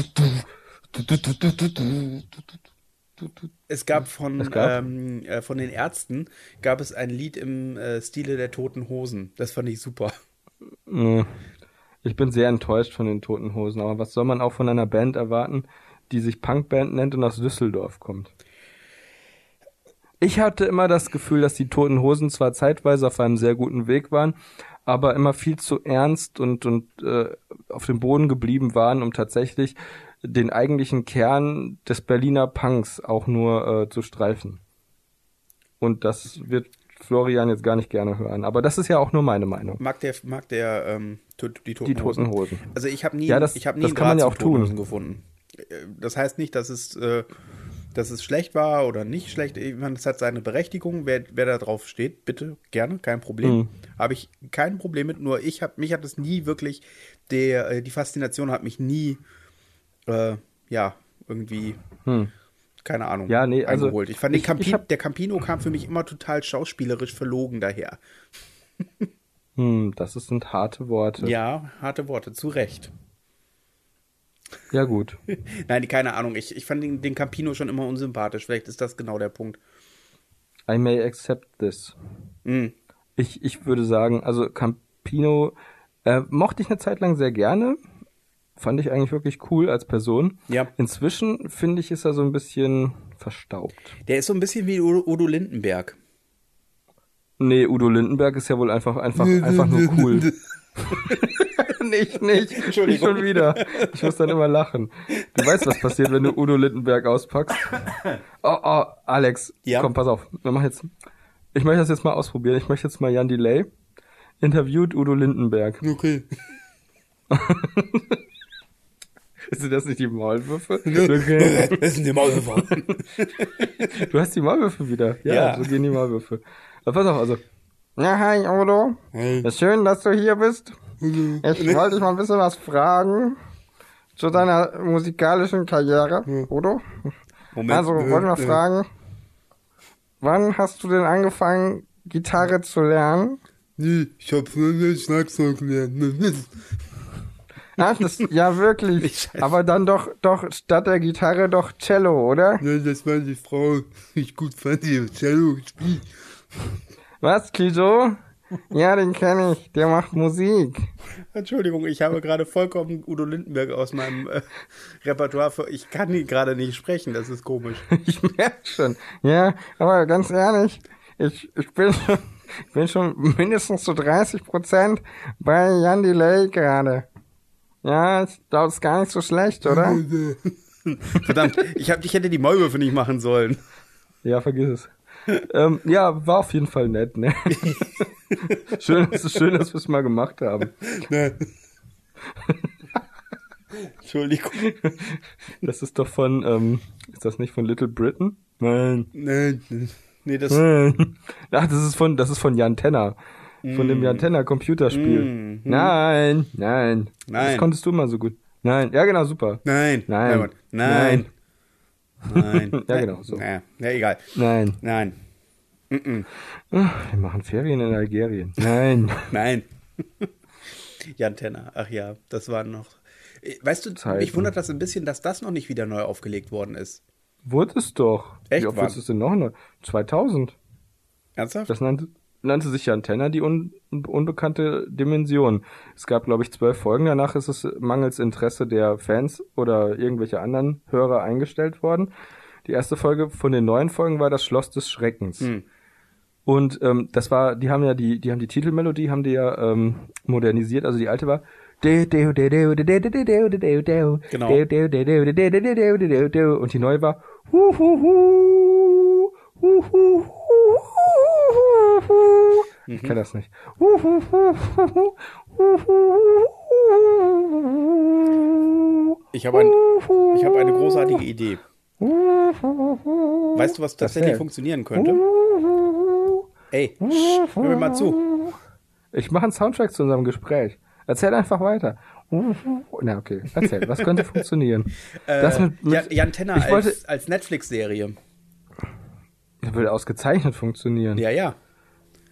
es gab von, Es gab? Ähm, äh, von den Ärzten, gab es ein Lied im äh, Stile der Toten Hosen. Das fand ich super. Nee. Ich bin sehr enttäuscht von den Toten Hosen, aber was soll man auch von einer Band erwarten, die sich Punkband nennt und aus Düsseldorf kommt? Ich hatte immer das Gefühl, dass die Toten Hosen zwar zeitweise auf einem sehr guten Weg waren, aber immer viel zu ernst und, und äh, auf dem Boden geblieben waren, um tatsächlich den eigentlichen Kern des Berliner Punks auch nur äh, zu streifen. Und das wird Florian jetzt gar nicht gerne hören. Aber das ist ja auch nur meine Meinung. Mag der, mag der ähm, die Toten Die Toten Hosen. Also ich habe nie, Ja, das- ich habe nie das kann man ja auch tun. Gefunden. Äh, Das heißt nicht, dass es, äh, dass es schlecht war oder nicht schlecht. Ich meine, es hat seine Berechtigung. Wer, wer da drauf steht, bitte gerne, kein Problem. Mhm. Habe ich kein Problem mit. Nur ich habe mich hat es nie wirklich der äh, die Faszination hat mich nie äh, ja irgendwie Hm. keine Ahnung Ja, nee, also eingeholt. Ich fand den ich- Campi ich hab- der Campino kam für mich immer total schauspielerisch verlogen daher. Hm, das sind harte Worte. Ja, harte Worte, zu Recht. Ja, gut. Nein, keine Ahnung. Ich, ich fand den, den Campino schon immer unsympathisch. Vielleicht ist das genau der Punkt. I may accept this. Mm. Ich, ich würde sagen, also Campino äh, mochte ich eine Zeit lang sehr gerne. Fand ich eigentlich wirklich cool als Person. Ja. Inzwischen finde ich, ist er so ein bisschen verstaubt. Der ist so ein bisschen wie Udo, Lindenberg. Nee, Udo Lindenberg ist ja wohl einfach, einfach, einfach nur cool. nicht, nicht. Entschuldigung. Nicht schon wieder. Ich muss dann immer lachen. Du weißt, was passiert, wenn du Udo Lindenberg auspackst. Oh, oh, Alex. Ja? Komm, pass auf. Wir machen jetzt, ich möchte das jetzt mal ausprobieren. Ich möchte jetzt mal Jan Delay interviewt Udo Lindenberg. Okay. Sind das nicht die Maulwürfe? Okay. Das sind die Maulwürfe. Du hast die Maulwürfe wieder. Ja, Ja. so gehen die Maulwürfe. Aber pass auf, also. Ja, hi, Udo. Hey. Ist schön, dass du hier bist. Ich wollte dich mal ein bisschen was fragen. zu deiner musikalischen Karriere, Udo. Moment. Also, äh, wollte mal äh, fragen, wann hast du denn angefangen, Gitarre zu lernen? Nee, ich hab früher Schlagzeug gelernt. Ah, das, ja, wirklich. Aber dann doch, doch statt der Gitarre doch Cello, oder? Ja, das war die Frau, ich gut fand, die Cello spielt. Was, Kido? Ja, den kenne ich. Der macht Musik. Entschuldigung, ich habe gerade vollkommen Udo Lindenberg aus meinem äh, Repertoire. Für, ich kann ihn gerade nicht sprechen, das ist komisch. Ich merke schon. Ja, aber ganz ehrlich, ich, ich bin schon, ich bin schon mindestens zu 30 Prozent bei Jan Delay gerade. Ja, ich glaube, ist gar nicht so schlecht, oder? Verdammt, ich, hab, ich hätte die Maulwürfe nicht machen sollen. Ja, vergiss es. ähm, ja, war auf jeden Fall nett, ne? schön, es ist schön, dass wir es mal gemacht haben. Entschuldigung. Das ist doch von, ähm, ist das nicht von Little Britain? Nein. Nein, Nee, das. Nein. Ach, das ist von, das ist von Jan Tenner. Von dem Jan Tenner Computerspiel. Mhm. Nein, nein. Das Nein. konntest du immer so gut. Nein, ja genau, super. Nein. Nein. Nein. Nein. Nein. Ja, genau, so. Naja, ja, egal. Nein. Nein. Wir machen Ferien in Algerien. Nein. Nein. Jan Tenner, ach ja, das war noch. Weißt du, Zeiten. mich wundert das ein bisschen, dass das noch nicht wieder neu aufgelegt worden ist. Wurde es doch. Echt, Wie oft ist es denn noch? neu? 2000. Ernsthaft? Das nannte, nannte sich ja Antenna die un, unbekannte Dimension. Es gab, glaube ich, zwölf Folgen. Danach ist es mangels Interesse der Fans oder irgendwelcher anderen Hörer eingestellt worden. Die erste Folge von den neuen Folgen war das Schloss des Schreckens. Hm. Und ähm, das war, die haben ja die, die haben die Titelmelodie, haben die ja ähm, modernisiert. Also die alte war Genau. genau. Und die neue war Ich kenne das nicht. Ich habe ein, ich habe eine großartige Idee. Weißt du, was tatsächlich funktionieren könnte? Ey, sch, hör mir mal zu. Ich mache einen Soundtrack zu unserem Gespräch. Erzähl einfach weiter. Na, okay. Erzähl. Was könnte funktionieren? Das mit, mit, Jan, Tenner als, als Netflix-Serie. würde ausgezeichnet funktionieren. Ja, ja.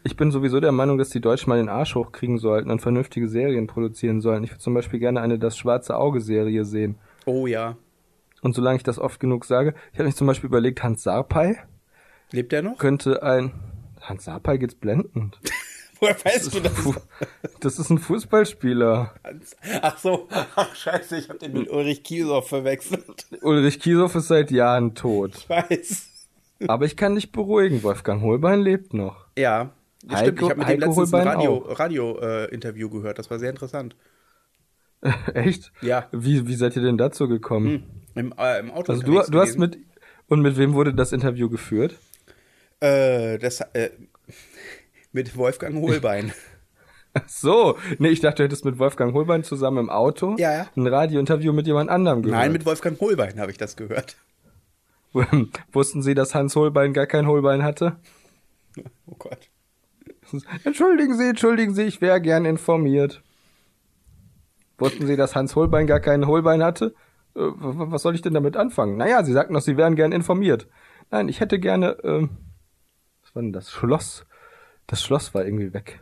Ich bin sowieso der Meinung, dass die Deutschen mal den Arsch hochkriegen sollten und vernünftige Serien produzieren sollen. Ich würde zum Beispiel gerne eine Das Schwarze Auge-Serie sehen. Oh ja. Und solange ich das oft genug sage, ich habe mich zum Beispiel überlegt, Hans Sarpei Lebt er noch? könnte ein... Hans Sarpei geht's blendend. Woher weißt du das? Das ist ein Fußballspieler. Ach so. Ach scheiße, ich habe den mit Ulrich Kiesow verwechselt. Ulrich Kiesow ist seit Jahren tot. Ich weiß. Aber ich kann dich beruhigen, Wolfgang Holbein lebt noch. Ja. Heiko- stimmt, ich habe mit dem letztens ein Holbein Radio, äh, Interview gehört. Das war sehr interessant. Echt? Ja. Wie, wie seid ihr denn dazu gekommen? Im, äh, im Auto Also du, du hast mit... Und mit wem wurde das Interview geführt? Äh, das, äh, mit Wolfgang Hohlbein. Ach so, nee, ich dachte, du hättest mit Wolfgang Holbein zusammen im Auto Ja, ja. ein Radiointerview mit jemand anderem gehört. Nein, mit Wolfgang Hohlbein habe ich das gehört. Wussten Sie, dass Hans Holbein gar kein Holbein hatte? Oh Gott. Entschuldigen Sie, entschuldigen Sie, ich wäre gern informiert. Wussten Sie, dass Hans Holbein gar kein Holbein hatte? Äh, was soll ich denn damit anfangen? Naja, Sie sagten doch, Sie wären gern informiert. Nein, ich hätte gerne, ähm, was war denn das? Schloss. Das Schloss war irgendwie weg.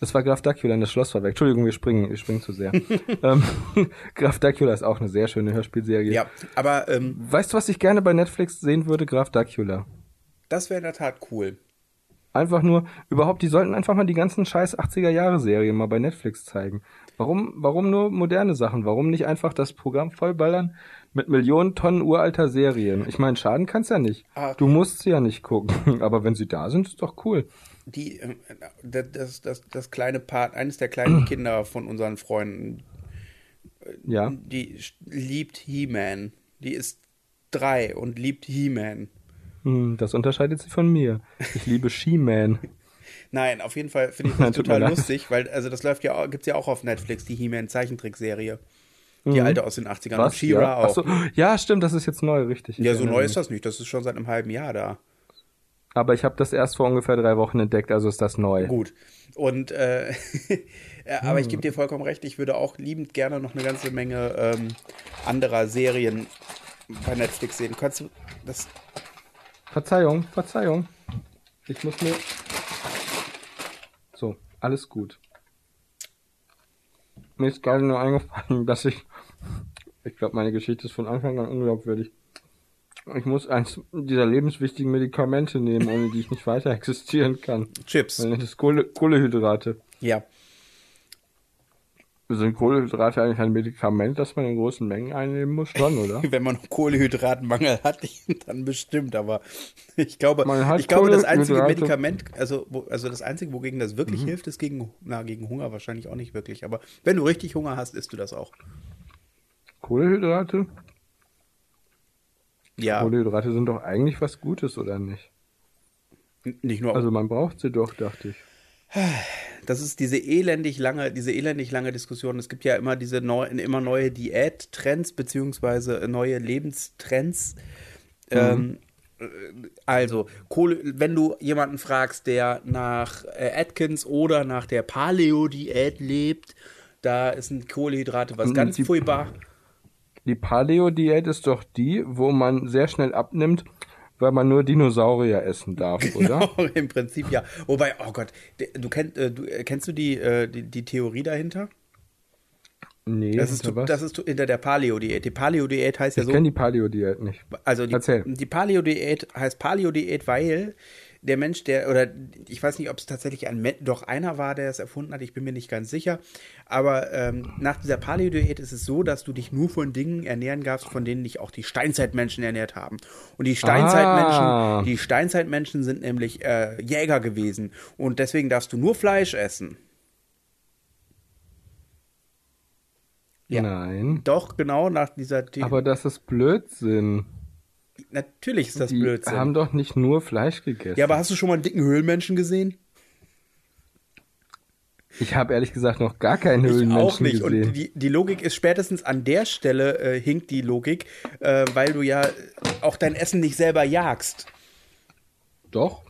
Das war Graf Dracula, das Schloss war weg. Entschuldigung, wir springen, wir springen zu sehr. ähm, Graf Dracula ist auch eine sehr schöne Hörspielserie. Ja, aber ähm, Weißt du, was ich gerne bei Netflix sehen würde? Graf Dracula. das wäre in der Tat cool. Einfach nur, überhaupt, die sollten einfach mal die ganzen scheiß 80er Jahre Serien mal bei Netflix zeigen. Warum, warum nur moderne Sachen? Warum nicht einfach das Programm vollballern mit Millionen Tonnen uralter Serien? Ich meine, schaden kann's ja nicht. Ah. Du musst sie ja nicht gucken. Aber wenn sie da sind, ist doch cool. Die, äh, das, das, das, kleine Part, eines der kleinen Kinder von unseren Freunden, Ja. die liebt He-Man. Die ist drei und liebt He-Man. Hm, Das unterscheidet sie von mir. Ich liebe She-Man. Nein, auf jeden Fall finde ich das total lustig, weil, also das läuft ja, gibt's ja auch auf Netflix, die He-Man Zeichentrickserie. Die alte aus den 80ern. Und Mhm. Was? She-Ra Ja? auch. So. ja, stimmt, das ist jetzt neu, richtig. Ich Ja, so neu ist das nicht. Das ist schon seit einem halben Jahr da. Aber ich habe das erst vor ungefähr drei Wochen entdeckt, also ist das neu. Gut. Und äh, ja, aber ich gebe dir vollkommen recht, ich würde auch liebend gerne noch eine ganze Menge ähm, anderer Serien bei Netflix sehen. Kannst du das? Verzeihung, Verzeihung. Ich muss mir. So, alles gut. Mir ist gerade nur eingefallen, dass ich. Ich glaube, meine Geschichte ist von Anfang an unglaubwürdig. Ich muss eins dieser lebenswichtigen Medikamente nehmen, ohne die ich nicht weiter existieren kann. Chips. Es Kohle, Kohlehydrate. Ja. Sind Kohlehydrate eigentlich ein Medikament, das man in großen Mengen einnehmen muss? Schon, oder? Wenn man Kohlehydratenmangel hat, dann bestimmt, aber ich glaube, ich glaube, das einzige Medikament, also, also das einzige, wogegen das Mhm. wirklich hilft, ist gegen, na, gegen Hunger wahrscheinlich auch nicht wirklich, aber wenn du richtig Hunger hast, isst du das auch. Kohlehydrate? Ja, Kohlehydrate sind doch eigentlich was Gutes, oder nicht? n- nicht nur, Also man braucht sie doch, dachte ich. Das ist diese elendig lange, diese elendig lange Diskussion. Es gibt ja immer diese neu, immer neue Diättrends beziehungsweise neue Lebenstrends. Ähm, äh, also, Kohle, wenn du jemanden fragst, der nach äh, Atkins oder nach der Paleo-Diät lebt, da sind Kohlenhydrate was Und ganz die- furchtbar. Die Paleo-Diät ist doch die, wo man sehr schnell abnimmt, weil man nur Dinosaurier essen darf, oder? Genau, Im Prinzip ja. Wobei, oh Gott, du, kennt, äh, du äh, kennst du die, äh, die, die Theorie dahinter? Nee, Das ist, hinter was? das ist hinter der Paleo-Diät. Die Paleo-Diät heißt ja ich so. kenne die Paleo-Diät nicht. Also die, Erzähl. die Paleo-Diät heißt Paleo-Diät, weil der Mensch, der, oder ich weiß nicht, ob es tatsächlich ein doch einer war, der es erfunden hat, ich bin mir nicht ganz sicher. Aber ähm, nach dieser Paleo-Diät ist es so, dass du dich nur von Dingen ernähren darfst, von denen dich auch die Steinzeitmenschen ernährt haben. Und die Steinzeitmenschen, Ah. die Steinzeitmenschen sind nämlich äh, Jäger gewesen. Und deswegen darfst du nur Fleisch essen. Ja. Nein. Doch, genau, nach dieser The Aber das ist Blödsinn. Natürlich ist das Die Blödsinn. haben doch nicht nur Fleisch gegessen. ja, aber hast du schon mal einen dicken Höhlenmenschen gesehen? ich habe ehrlich gesagt noch gar keinen Ich Höhlenmenschen auch nicht. gesehen. Und die, die Logik ist spätestens an der Stelle äh, hinkt die Logik, äh, weil du ja auch dein Essen nicht selber jagst. Doch.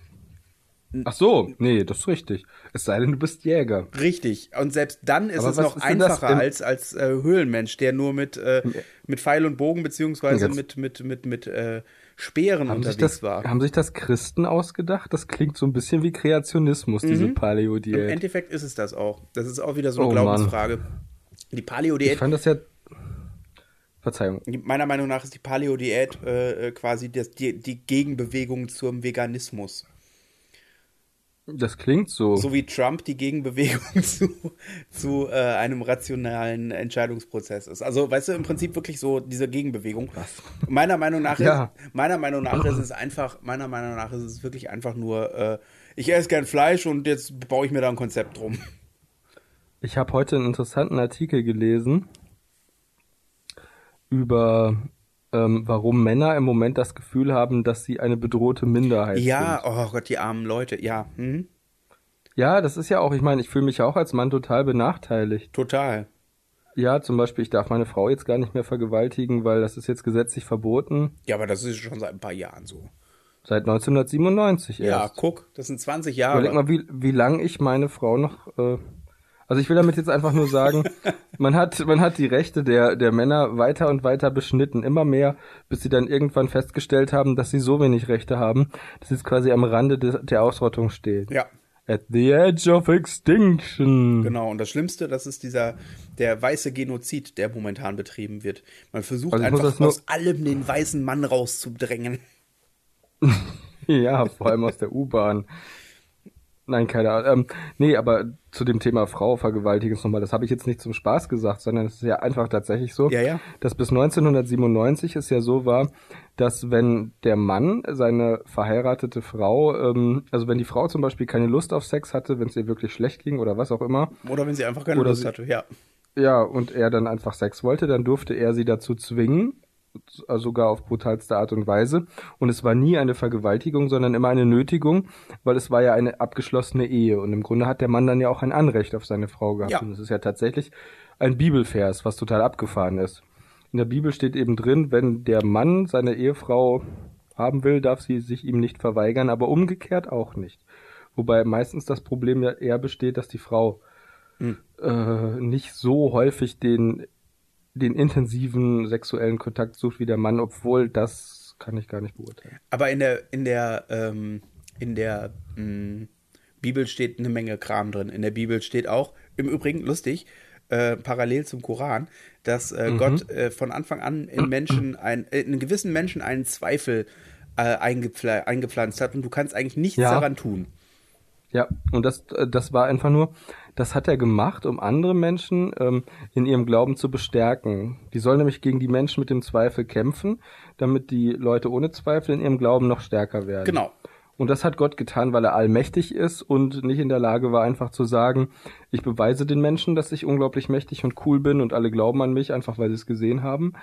Ach so, nee, das ist richtig. Es sei denn, du bist Jäger. Richtig. Und selbst dann ist Aber es noch ist einfacher im- als, als äh, Höhlenmensch, der nur mit, äh, mit Pfeil und Bogen beziehungsweise Jetzt- mit, mit, mit, mit äh, Speeren Haben sich, unterwegs das, war. haben sich das Christen ausgedacht? Das klingt so ein bisschen wie Kreationismus, diese Im Paleo-Diät. Endeffekt ist es das auch. Das ist auch wieder so eine Oh, Mann. Glaubensfrage. Die Ich Paleo-Diät fand das ja. Verzeihung. Meiner Meinung nach ist die Paleo-Diät äh, äh, quasi das, die, die Gegenbewegung zum Veganismus. Das klingt so. So wie Trump die Gegenbewegung zu, zu äh, einem rationalen Entscheidungsprozess ist. Also, weißt du, im Prinzip wirklich so diese Gegenbewegung. Meiner Meinung nach Ja. ist, meiner Meinung nach ist es einfach, meiner Meinung nach ist es wirklich einfach nur, äh, ich esse gern Fleisch und jetzt baue ich mir da ein Konzept drum. Ich habe heute einen interessanten Artikel gelesen über ähm, warum Männer im Moment das Gefühl haben, dass sie eine bedrohte Minderheit Ja, sind. oh Gott, die armen Leute, ja, mhm. Ja, das ist ja auch, ich meine, ich fühle mich ja auch als Mann total benachteiligt. total. Ja, zum Beispiel, ich darf meine Frau jetzt gar nicht mehr vergewaltigen, weil das ist jetzt gesetzlich verboten. Ja, aber das ist schon seit ein paar Jahren so. Seit 1997 Ja, erst. guck, das sind 20 Jahre. Überleg mal, wie, wie lang ich meine Frau noch. Äh, also ich will damit jetzt einfach nur sagen, man hat, man hat die Rechte der, der Männer weiter und weiter beschnitten, immer mehr, bis sie dann irgendwann festgestellt haben, dass sie so wenig Rechte haben, dass sie jetzt quasi am Rande des, der Ausrottung stehen. Ja, At the edge of extinction. genau. Und das Schlimmste, das ist dieser, der weiße Genozid, der momentan betrieben wird. Man versucht Also einfach aus allem den weißen Mann rauszudrängen. Ja, vor allem aus der U-Bahn. Nein, keine Ahnung. Ähm, nee, aber zu dem Thema Frau vergewaltigen ist nochmal, das habe ich jetzt nicht zum Spaß gesagt, sondern es ist ja einfach tatsächlich so, Ja, ja. dass bis 1997 es ja so war, dass wenn der Mann seine verheiratete Frau, ähm, also wenn die Frau zum Beispiel keine Lust auf Sex hatte, wenn es ihr wirklich schlecht ging oder was auch immer, Oder wenn sie einfach keine Lust sie- hatte, ja. ja, und er dann einfach Sex wollte, dann durfte er sie dazu zwingen, sogar auf brutalste Art und Weise. Und es war nie eine Vergewaltigung, sondern immer eine Nötigung, weil es war ja eine abgeschlossene Ehe. Und im Grunde hat der Mann dann ja auch ein Anrecht auf seine Frau gehabt. Ja. Und es ist ja tatsächlich ein Bibelvers, was total abgefahren ist. In der Bibel steht eben drin, wenn der Mann seine Ehefrau haben will, darf sie sich ihm nicht verweigern, aber umgekehrt auch nicht. Wobei meistens das Problem ja eher besteht, dass die Frau Hm. äh, nicht so häufig den, den intensiven sexuellen Kontakt sucht wie der Mann, obwohl das kann ich gar nicht beurteilen. Aber in der, in der, ähm, in der mh, Bibel steht eine Menge Kram drin. In der Bibel steht auch, im Übrigen lustig, äh, parallel zum Koran, dass äh, Gott äh, von Anfang an in Menschen, ein, äh, in gewissen Menschen einen Zweifel äh, eingepfla eingepflanzt hat und du kannst eigentlich nichts Ja. daran tun. Ja, und das, äh, das war einfach nur, das hat er gemacht, um andere Menschen ähm, in ihrem Glauben zu bestärken. Die sollen nämlich gegen die Menschen mit dem Zweifel kämpfen, damit die Leute ohne Zweifel in ihrem Glauben noch stärker werden. Genau. Und das hat Gott getan, weil er allmächtig ist und nicht in der Lage war, einfach zu sagen, ich beweise den Menschen, dass ich unglaublich mächtig und cool bin und alle glauben an mich, einfach weil sie es gesehen haben.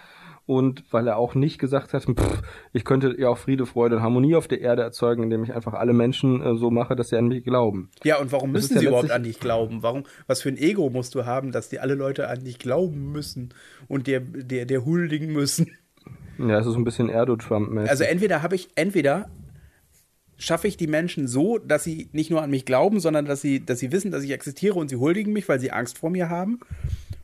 Und weil er auch nicht gesagt hat, pff, ich könnte ja auch Friede, Freude und Harmonie auf der Erde erzeugen, indem ich einfach alle Menschen äh, so mache, dass sie an mich glauben. Ja, und warum Das müssen ist ja sie überhaupt an dich glauben? Warum, was für ein Ego musst du haben, dass die alle Leute an dich glauben müssen und dir, dir, dir huldigen müssen? Ja, es ist so ein bisschen Erdo-Trump-mäßig. Also entweder habe ich, entweder schaffe ich die Menschen so, dass sie nicht nur an mich glauben, sondern dass sie, dass sie wissen, dass ich existiere und sie huldigen mich, weil sie Angst vor mir haben.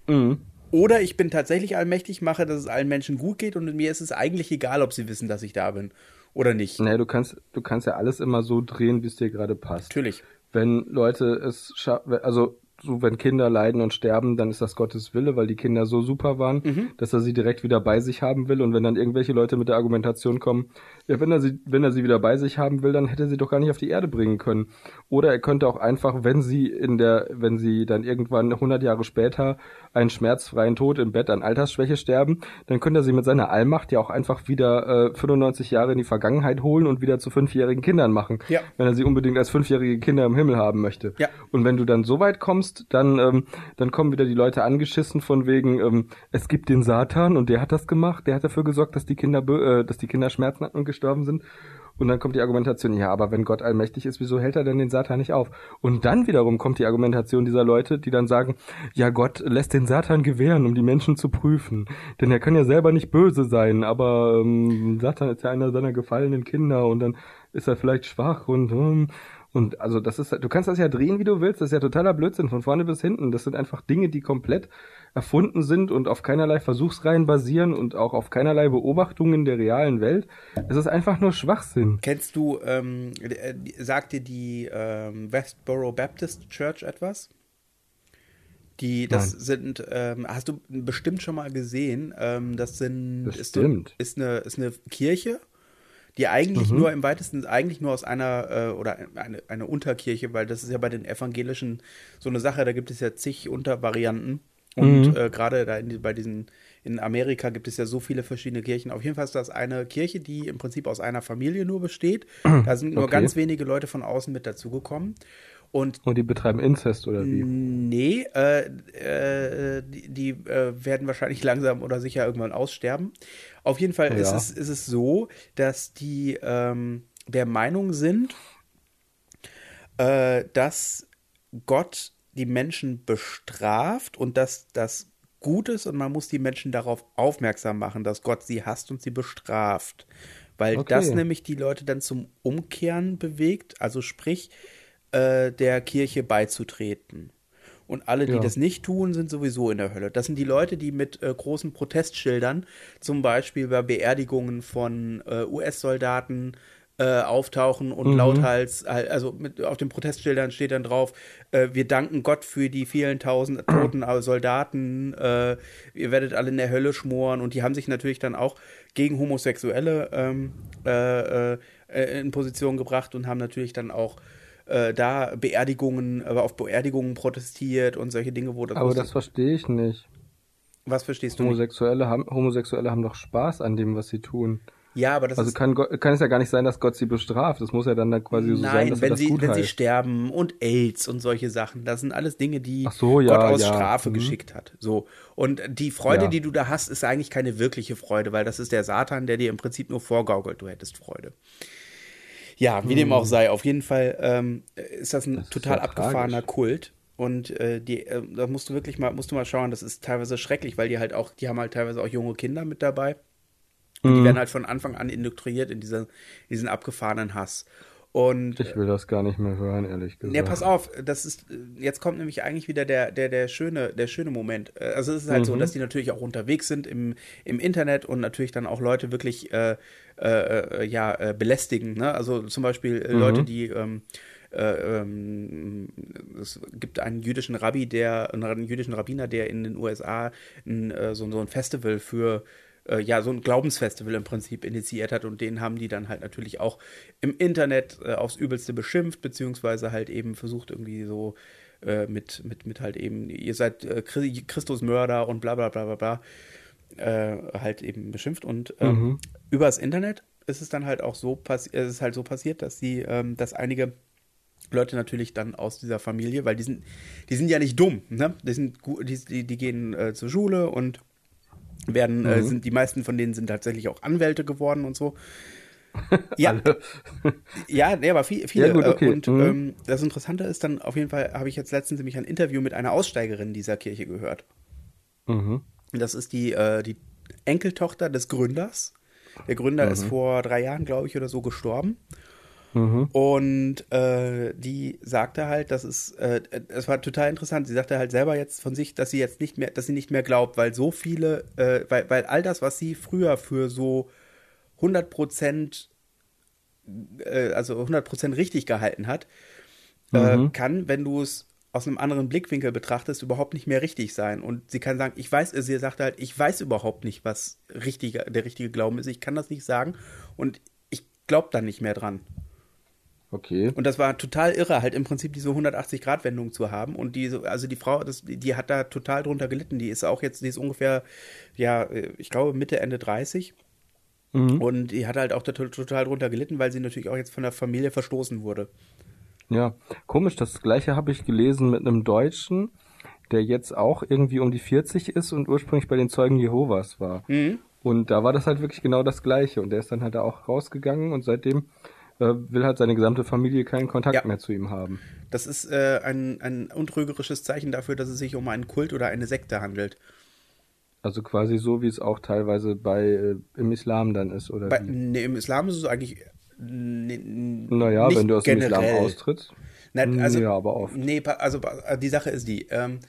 Mhm. Oder ich bin tatsächlich allmächtig, mache, dass es allen Menschen gut geht und mir ist es eigentlich egal, ob sie wissen, dass ich da bin oder nicht. Nee, du kannst, du kannst ja alles immer so drehen, wie es dir gerade passt. Natürlich. Wenn Leute es schaffen, also so wenn Kinder leiden und sterben, dann ist das Gottes Wille, weil die Kinder so super waren, Mhm. dass er sie direkt wieder bei sich haben will. Und wenn dann irgendwelche Leute mit der Argumentation kommen, ja, wenn er sie, wenn er sie wieder bei sich haben will, dann hätte er sie doch gar nicht auf die Erde bringen können. Oder er könnte auch einfach, wenn sie in der, wenn sie dann irgendwann 100 Jahre später einen schmerzfreien Tod im Bett an Altersschwäche sterben, dann könnte er sie mit seiner Allmacht ja auch einfach wieder äh, 95 Jahre in die Vergangenheit holen und wieder zu fünfjährigen Kindern machen, Ja. wenn er sie unbedingt als fünfjährige Kinder im Himmel haben möchte. Ja. Und wenn du dann so weit kommst, dann, ähm, dann kommen wieder die Leute angeschissen von wegen, ähm, es gibt den Satan und der hat das gemacht, der hat dafür gesorgt, dass die Kinder, äh, dass die Kinder Schmerzen hatten und gestorben sind. Und dann kommt die Argumentation, ja, aber wenn Gott allmächtig ist, wieso hält er denn den Satan nicht auf? Und dann wiederum kommt die Argumentation dieser Leute, die dann sagen, ja, Gott lässt den Satan gewähren, um die Menschen zu prüfen. Denn er kann ja selber nicht böse sein, aber ähm, Satan ist ja einer seiner gefallenen Kinder und dann ist er vielleicht schwach und ähm, und also das ist, du kannst das ja drehen, wie du willst. Das ist ja totaler Blödsinn von vorne bis hinten. Das sind einfach Dinge, die komplett erfunden sind und auf keinerlei Versuchsreihen basieren und auch auf keinerlei Beobachtungen der realen Welt. Es ist einfach nur Schwachsinn. Kennst du, ähm, äh, sagt dir die ähm, Westboro Baptist Church etwas? Die, das Nein. sind, ähm, hast du bestimmt schon mal gesehen, ähm, das sind, Bestimmt. Ist, eine, ist eine Kirche, die eigentlich Mhm. nur im weitesten, eigentlich nur aus einer, äh, oder eine, eine Unterkirche, weil das ist ja bei den Evangelischen so eine Sache, da gibt es ja zig Untervarianten. Und Mhm. äh, gerade da in, bei diesen, in Amerika gibt es ja so viele verschiedene Kirchen. Auf jeden Fall ist das eine Kirche, die im Prinzip aus einer Familie nur besteht. Da sind nur Okay. ganz wenige Leute von außen mit dazugekommen. Und Und die betreiben Inzest oder wie? Nee, äh, äh, die, die äh, werden wahrscheinlich langsam oder sicher irgendwann aussterben. Auf jeden Fall ist, Ja. es, ist es so, dass die ähm, der Meinung sind, äh, dass Gott die Menschen bestraft und dass das gut ist und man muss die Menschen darauf aufmerksam machen, dass Gott sie hasst und sie bestraft. Weil Okay. das nämlich die Leute dann zum Umkehren bewegt, also sprich, äh, der Kirche beizutreten. Und alle, die Ja. das nicht tun, sind sowieso in der Hölle. Das sind die Leute, die mit äh, großen Protestschildern, zum Beispiel bei Beerdigungen von äh, US-Soldaten, äh, auftauchen und Mhm. lauthals, äh, also mit, auf den Protestschildern steht dann drauf, äh, wir danken Gott für die vielen tausend toten äh, Soldaten, äh, ihr werdet alle in der Hölle schmoren und die haben sich natürlich dann auch gegen Homosexuelle ähm, äh, in Position gebracht und haben natürlich dann auch äh, da Beerdigungen, äh, auf Beerdigungen protestiert und solche Dinge, wo das, Aber das verstehe ich nicht. was verstehst du nicht? Homosexuelle haben, Homosexuelle haben doch Spaß an dem, was sie tun. Ja, aber das Also ist kann, kann es ja gar nicht sein, dass Gott sie bestraft. Das muss ja dann, dann quasi so sein, Nein, dass wenn das sie, gut wenn sie sterben und AIDS und solche Sachen, das sind alles Dinge, die so, ja, Gott aus ja, Strafe mhm. geschickt hat. So. Und die Freude, Ja. die du da hast, ist eigentlich keine wirkliche Freude, weil das ist der Satan, der dir im Prinzip nur vorgaukelt, du hättest Freude. Ja, wie dem auch sei, auf jeden Fall ähm, ist das ein Mhm. Das total ja abgefahrener tragisch. Kult. Und äh, die, äh, da musst du wirklich mal, musst du mal schauen, das ist teilweise schrecklich, weil die halt auch, die haben halt teilweise auch junge Kinder mit dabei. Und die werden halt von Anfang an indoktriniert in diese, diesen abgefahrenen Hass. Und Ich will das gar nicht mehr hören, ehrlich gesagt. ja, pass auf, das ist jetzt kommt nämlich eigentlich wieder der der der schöne der schöne Moment. Also es ist halt so, dass die natürlich auch unterwegs sind im im Internet und natürlich dann auch Leute wirklich äh, äh, äh, ja äh, belästigen. Ne? Also zum Beispiel äh, Leute, die ähm, äh, ähm, es gibt einen jüdischen Rabbi, der einen jüdischen Rabbiner, der in den USA ein, so, so ein Festival für äh, ja, so ein Glaubensfestival im Prinzip initiiert hat und den haben die dann halt natürlich auch im Internet äh, aufs Übelste beschimpft, beziehungsweise halt eben versucht irgendwie so äh, mit, mit, mit halt eben, ihr seid äh, Chri- Christusmörder und bla bla bla bla bla, äh, halt eben beschimpft und ähm, übers Internet ist es dann halt auch so passiert, es ist halt so passiert, dass sie, ähm, dass einige Leute natürlich dann aus dieser Familie, weil die sind, die sind ja nicht dumm, ne? Die sind die, die, die gehen äh, zur Schule und werden, äh, sind, die meisten von denen sind tatsächlich auch Anwälte geworden und so. Ja, ja, nee, aber viel, viele. Ja, gut, okay. äh, Und Mhm. ähm, das Interessante ist dann, auf jeden Fall habe ich jetzt letztens nämlich ein Interview mit einer Aussteigerin dieser Kirche gehört. Mhm. Das ist die, äh, die Enkeltochter des Gründers. Der Gründer ist vor drei Jahren, glaube ich, oder so gestorben. Und äh, die sagte halt, dass es, äh, es war total interessant. Sie sagte halt selber jetzt von sich, dass sie jetzt nicht mehr, dass sie nicht mehr glaubt, weil so viele, äh, weil, weil all das, was sie früher für so 100 Prozent, äh, also 100 Prozent richtig gehalten hat, äh, kann, wenn du es aus einem anderen Blickwinkel betrachtest, überhaupt nicht mehr richtig sein. Und sie kann sagen, ich weiß, sie sagte halt, ich weiß überhaupt nicht, was richtiger, der richtige Glauben ist. Ich kann das nicht sagen und ich glaube da nicht mehr dran. Okay. Und das war total irre, halt im Prinzip diese 180-Grad-Wendung zu haben. Und diese, also die Frau, das, die hat da total drunter gelitten. Die ist auch jetzt, die ist ungefähr, ja, ich glaube Mitte, Ende 30. Und die hat halt auch total drunter gelitten, weil sie natürlich auch jetzt von der Familie verstoßen wurde. Ja, komisch, das gleiche habe ich gelesen mit einem Deutschen, der jetzt auch irgendwie um die 40 ist und ursprünglich bei den Zeugen Jehovas war. Und da war das halt wirklich genau das gleiche. Und der ist dann halt da auch rausgegangen und seitdem will halt seine gesamte Familie keinen Kontakt Ja. mehr zu ihm haben. Das ist äh, ein, ein untrügerisches Zeichen dafür, dass es sich um einen Kult oder eine Sekte handelt. Also quasi so, wie es auch teilweise bei äh, im Islam dann ist, oder Bei, nee, Im Islam ist es eigentlich. Nee, Naja, wenn du aus dem Islam austrittst. Nein, also, ja, aber oft. Nee, also die Sache ist die. Ähm,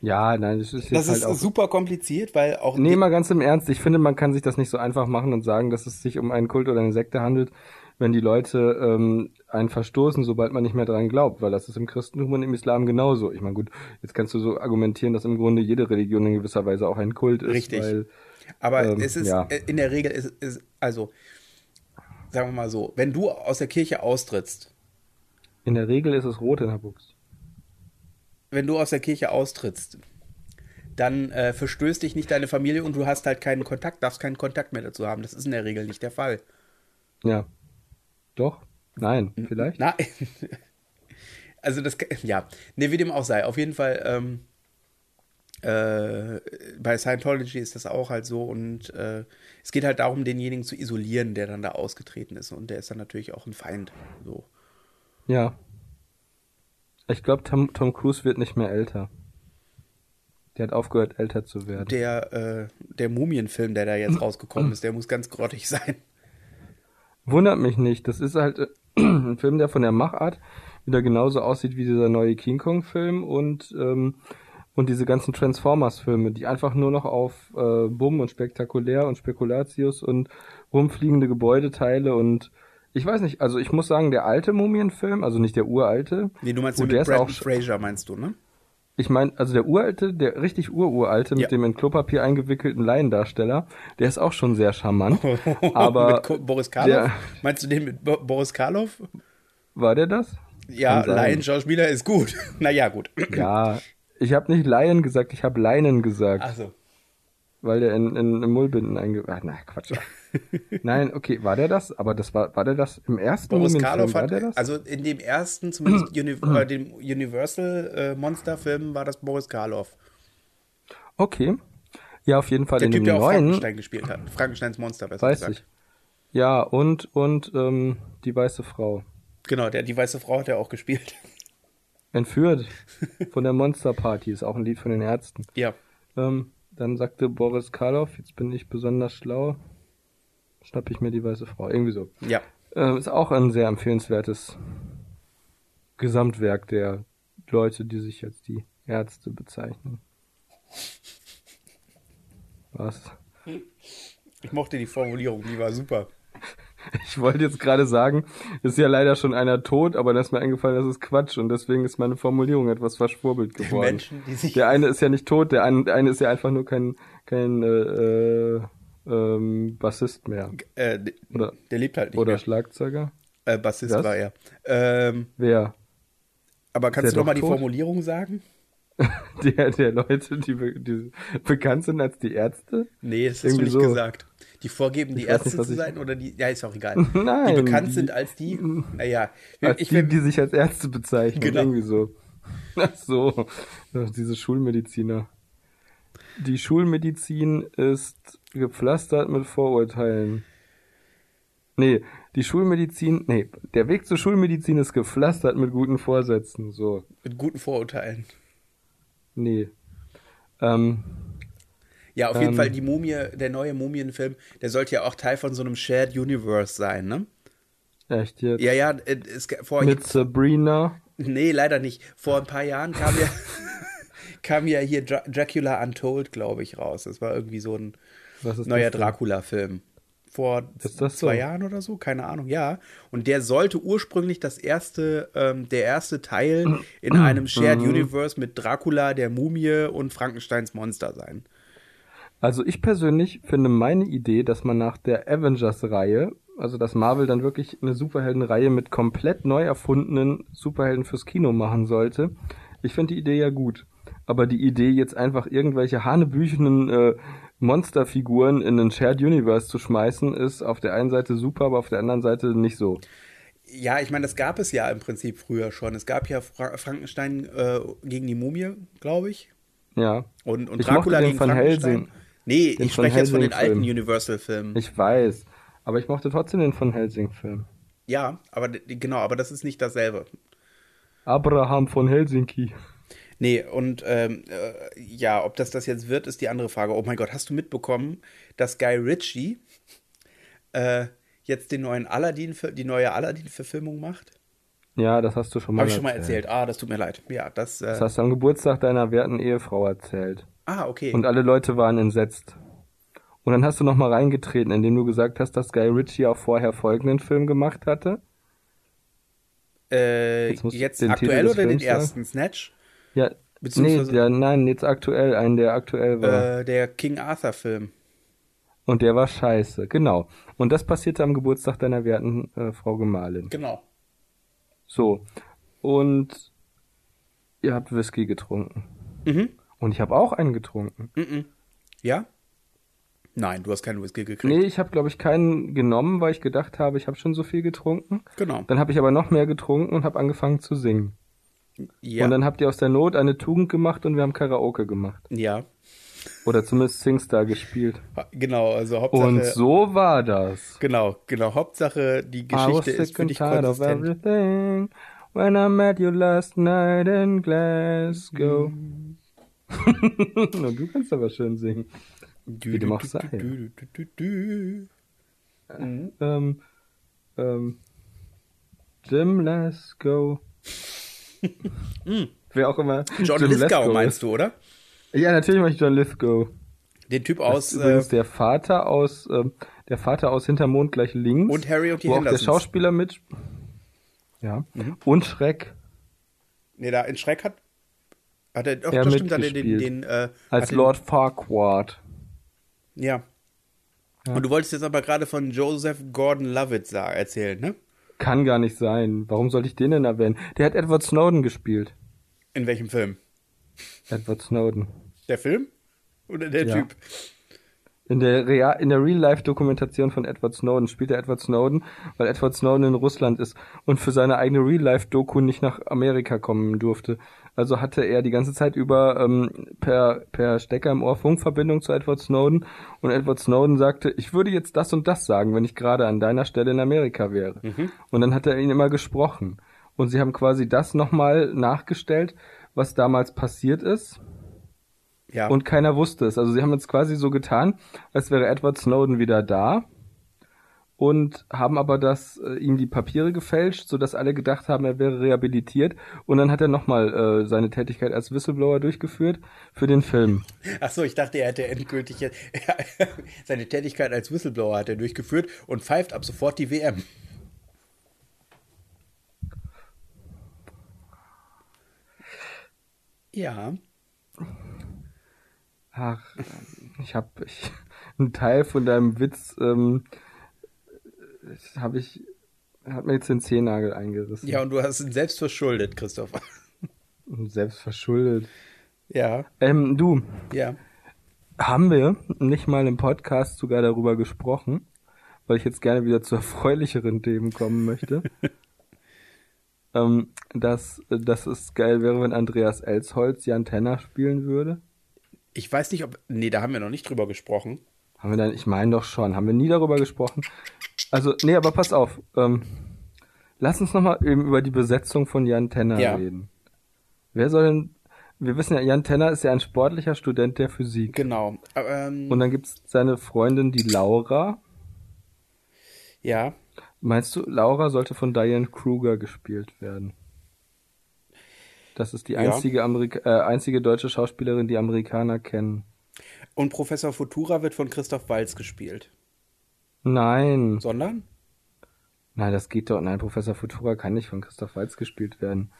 Ja, nein, das ist jetzt das halt ist auch super kompliziert, weil auch. Nee, mal ganz im Ernst. Ich finde, man kann sich das nicht so einfach machen und sagen, dass es sich um einen Kult oder eine Sekte handelt, wenn die Leute ähm, einen verstoßen, sobald man nicht mehr dran glaubt, weil das ist im Christentum und im Islam genauso. Ich meine, gut, jetzt kannst du so argumentieren, dass im Grunde jede Religion in gewisser Weise auch ein Kult ist, Richtig. weil Aber Ähm, es ist ja. äh, in der Regel ist, ist also sagen wir mal so, wenn du aus der Kirche austrittst, in der Regel ist es rot in der Buchs. wenn du aus der Kirche austrittst, dann äh, verstößt dich nicht deine Familie und du hast halt keinen Kontakt, darfst keinen Kontakt mehr dazu haben. Das ist in der Regel nicht der Fall. Ja. Doch? Nein, vielleicht? Na, also das, ja, ne, wie dem auch sei. Auf jeden Fall, ähm, äh, bei Scientology ist das auch halt so und äh, es geht halt darum, denjenigen zu isolieren, der dann da ausgetreten ist und der ist dann natürlich auch ein Feind. So. Ja. Ich glaube, Tom, Tom Cruise wird nicht mehr älter. Der hat aufgehört, älter zu werden. Der, äh, der Mumienfilm, der da jetzt rausgekommen ist, der muss ganz grottig sein. Wundert mich nicht. Das ist halt äh, ein Film, der von der Machart wieder genauso aussieht wie dieser neue King Kong-Film und, ähm, und diese ganzen Transformers-Filme, die einfach nur noch auf äh, Bumm und spektakulär und Spekulatius und rumfliegende Gebäudeteile und ich weiß nicht, also ich muss sagen, der alte Mumienfilm, also nicht der uralte, Nee, du meinst den der mit ist auch Fraser, meinst du, ne? Ich meine, also der uralte, der richtig ururalte mit Ja. dem in Klopapier eingewickelten Laiendarsteller, der ist auch schon sehr charmant. aber mit Boris Karloff? der- Meinst du den mit Bo Boris Karloff? war der das? Ja. Laienschauspieler ist gut. naja, gut. Ja, ich habe nicht Laien gesagt, ich habe Leinen gesagt, Achso. Weil der in, in, in Mullbinden einge... Ah, na, Quatsch. Nein, okay, war der das? Aber das war, war der das im ersten Boris Karloff hat, der das? also in dem ersten, zumindest Uni äh, dem Universal äh, Monster-Film war das Boris Karloff. okay. Ja, auf jeden Fall Der in Typ, dem der auch neuen, Frankenstein gespielt hat. Frankensteins Monster, besser weiß gesagt. ich. Ja, und, und, ähm, die weiße Frau. Genau, der, die weiße Frau hat er auch gespielt. Entführt von der Monsterparty, ist auch ein Lied von den Ärzten. ja. Ähm, dann sagte Boris Karloff, jetzt bin ich besonders schlau. schnapp ich mir die weiße Frau. Irgendwie so. Ja. Äh, ist auch ein sehr empfehlenswertes Gesamtwerk der Leute, die sich jetzt die Ärzte bezeichnen. Was? Ich mochte die Formulierung, die war super. Ich wollte jetzt gerade sagen, ist ja leider schon einer tot, aber dann ist mir eingefallen, das ist Quatsch und deswegen ist meine Formulierung etwas verschwurbelt geworden. Menschen, die sich. Der eine ist ja nicht tot, der eine, der eine ist ja einfach nur kein, kein äh, äh, ähm, Bassist mehr. Äh, Oder- der lebt halt nicht Oder mehr. Schlagzeuger. Äh, Bassist Was? war er. Ähm, Wer? aber kannst du noch mal doch die? Formulierung sagen? Der, der Leute, die, be- die bekannt sind als die Ärzte? Nee, das hast du Irgendwie nicht so. gesagt. Die vorgeben, die Ich Ärzte nicht, zu ich- sein oder die. Ja, ist auch egal. Nein, Die bekannt die- sind als die. Naja. Als ich die, die sich als Ärzte bezeichnen. Genau. Irgendwie so. Ach so. Diese Schulmediziner. Die Schulmedizin ist gepflastert mit Vorurteilen. Nee, die Schulmedizin, nee, der Weg zur Schulmedizin ist gepflastert mit guten Vorsätzen. So, mit guten Vorurteilen. nee. Ähm, Ja, auf jeden Ähm. Fall die Mumie, der neue Mumienfilm, der sollte ja auch Teil von so einem Shared Universe sein, ne? echt jetzt. Ja, ja, äh, es, vor, Mit Sabrina. nee, leider nicht. Vor ein paar Jahren kam ja, kam ja hier Dra Dracula Untold, glaube ich, raus. Das war irgendwie so ein neuer? Dracula-Film. Vor zwei so? Jahren oder so, keine Ahnung, ja. Und der sollte ursprünglich das erste, ähm, der erste Teil in einem Shared. Universe mit Dracula, der Mumie und Frankensteins Monster sein. Also ich persönlich finde meine Idee, dass man nach der Avengers-Reihe, also dass Marvel dann wirklich eine Superheldenreihe mit komplett neu erfundenen Superhelden fürs Kino machen sollte, ich finde die Idee ja gut. Aber die Idee, jetzt einfach irgendwelche hanebüchenen äh, Monsterfiguren in ein Shared Universe zu schmeißen, ist auf der einen Seite super, aber auf der anderen Seite nicht so. Ja, ich meine, das gab es ja im Prinzip früher schon. Es gab ja Fra Frankenstein äh, gegen die Mumie, glaube ich. Ja. Und, und Ich Dracula den gegen Van Frankenstein. Helsing. Nee, Den ich spreche jetzt von den alten Universal-Filmen. Ich weiß. Aber ich mochte trotzdem den von Helsing-Film. Ja, aber genau, aber das ist nicht dasselbe. Abraham von Helsinki. Nee, und ähm, äh, ja, ob das das jetzt wird, ist die andere Frage. Oh mein Gott, hast du mitbekommen, dass Guy Ritchie äh, jetzt den neuen Aladdin, die neue Aladdin-Verfilmung macht? Ja, das hast du schon mal Habe ich schon mal erzählt. Ah, das tut mir leid. Ja, das. Äh, Das hast du am Geburtstag deiner werten Ehefrau erzählt. Ah, okay. Und alle Leute waren entsetzt. Und dann hast du noch mal reingetreten, indem du gesagt hast, dass Guy Ritchie auch vorher folgenden Film gemacht hatte. äh, Jetzt jetzt den aktuell oder den Films sagen. ersten Snatch? Ja, nee, Beziehungsweise- der, nein, jetzt aktuell, einen, der aktuell war. Äh, der King Arthur-Film. Und der war scheiße, genau. Und das passierte am Geburtstag deiner werten äh, Frau Gemahlin. Genau. So. Und ihr habt Whisky getrunken. Mhm. Und ich habe auch einen getrunken. Mhm. Ja? Nein, du hast keinen Whisky gekriegt. Nee, ich habe, glaube ich, keinen genommen, weil ich gedacht habe, ich habe schon so viel getrunken. Genau. Dann habe ich aber noch mehr getrunken und habe angefangen zu singen. Ja. Und dann habt ihr aus der Not eine Tugend gemacht und wir haben Karaoke gemacht. ja. Oder zumindest Singstar gespielt. Genau, also Hauptsache. Und so war das. Genau, genau. Hauptsache, die Geschichte ist für dich tired of konsistent. everything when I met you last night in Glasgow. du kannst aber schön singen. Wie dem auch sei. Mhm. Ähm, ähm, Jim Glasgow. Wer auch immer. John Jim Lithgow Lesko meinst du, oder? ist. Ja, natürlich mach ich John Lithgow. Den Typ Das aus ist äh, übrigens der Vater aus, ähm, der Vater aus Hintermond gleich links. Und Harry und die wo auch der. Schauspieler mit. Ja. Und Schreck. Nee, da in Schreck hat. Hat er doch Er stimmt, hat er den, den äh, Als hat den, Lord Farquaad. Ja. Ja. Und du wolltest jetzt aber gerade von Joseph Gordon-Levitt erzählen, ne? Kann gar nicht sein. Warum sollte ich den denn erwähnen? Der hat Edward Snowden gespielt. In welchem Film? Edward Snowden. Der Film? Oder der Ja. Typ? In der, Real, in der Real-Life-Dokumentation von Edward Snowden spielt er Edward Snowden, weil Edward Snowden in Russland ist und für seine eigene Real-Life-Doku nicht nach Amerika kommen durfte. Also hatte er die ganze Zeit über ähm, per, per Stecker im Ohr Funkverbindung zu Edward Snowden und Edward Snowden sagte, ich würde jetzt das und das sagen, wenn ich gerade an deiner Stelle in Amerika wäre. Und dann hat er ihn immer gesprochen. Und sie haben quasi das nochmal nachgestellt, was damals passiert ist. Ja. Und keiner wusste es. Also sie haben jetzt quasi so getan, als wäre Edward Snowden wieder da. Und haben aber das äh, ihm die Papiere gefälscht, sodass alle gedacht haben, er wäre rehabilitiert. Und dann hat er nochmal äh, seine Tätigkeit als Whistleblower durchgeführt für den Film. Ach so, ich dachte, er hätte endgültig jetzt, seine Tätigkeit als Whistleblower hat er durchgeführt und pfeift ab sofort die WM. Ja. Ach, ich habe ich, einen Teil von deinem Witz ähm, habe ich hat mir jetzt den Zehennagel eingerissen. Ja, und du hast ihn selbst verschuldet, Christopher. Selbst verschuldet. Ja, Ähm, du, ja. haben wir nicht mal im Podcast sogar darüber gesprochen, weil ich jetzt gerne wieder zu erfreulicheren Themen kommen möchte. ähm, dass, dass es geil wäre, wenn Andreas Elsholz Jan Tenner spielen würde. Ich weiß nicht, ob. Nee, da haben wir noch nicht drüber gesprochen. Haben wir dann, ich meine doch schon, haben wir nie darüber gesprochen. Also, nee, aber pass auf. Ähm, lass uns nochmal eben über die Besetzung von Jan Tenner Ja. reden. Wer soll denn, wir wissen ja, Jan Tenner ist ja ein sportlicher Student der Physik. Genau. Ähm, Und dann gibt's seine Freundin, die Laura. ja. Meinst du, Laura sollte von Diane Kruger gespielt werden? Das ist die Ja. einzige, Amerika äh, einzige deutsche Schauspielerin, die Amerikaner kennen. Und Professor Futura wird von Christoph Walz gespielt. Nein. Sondern? Nein, das geht doch. Nein, Professor Futura kann nicht von Christoph Waltz gespielt werden.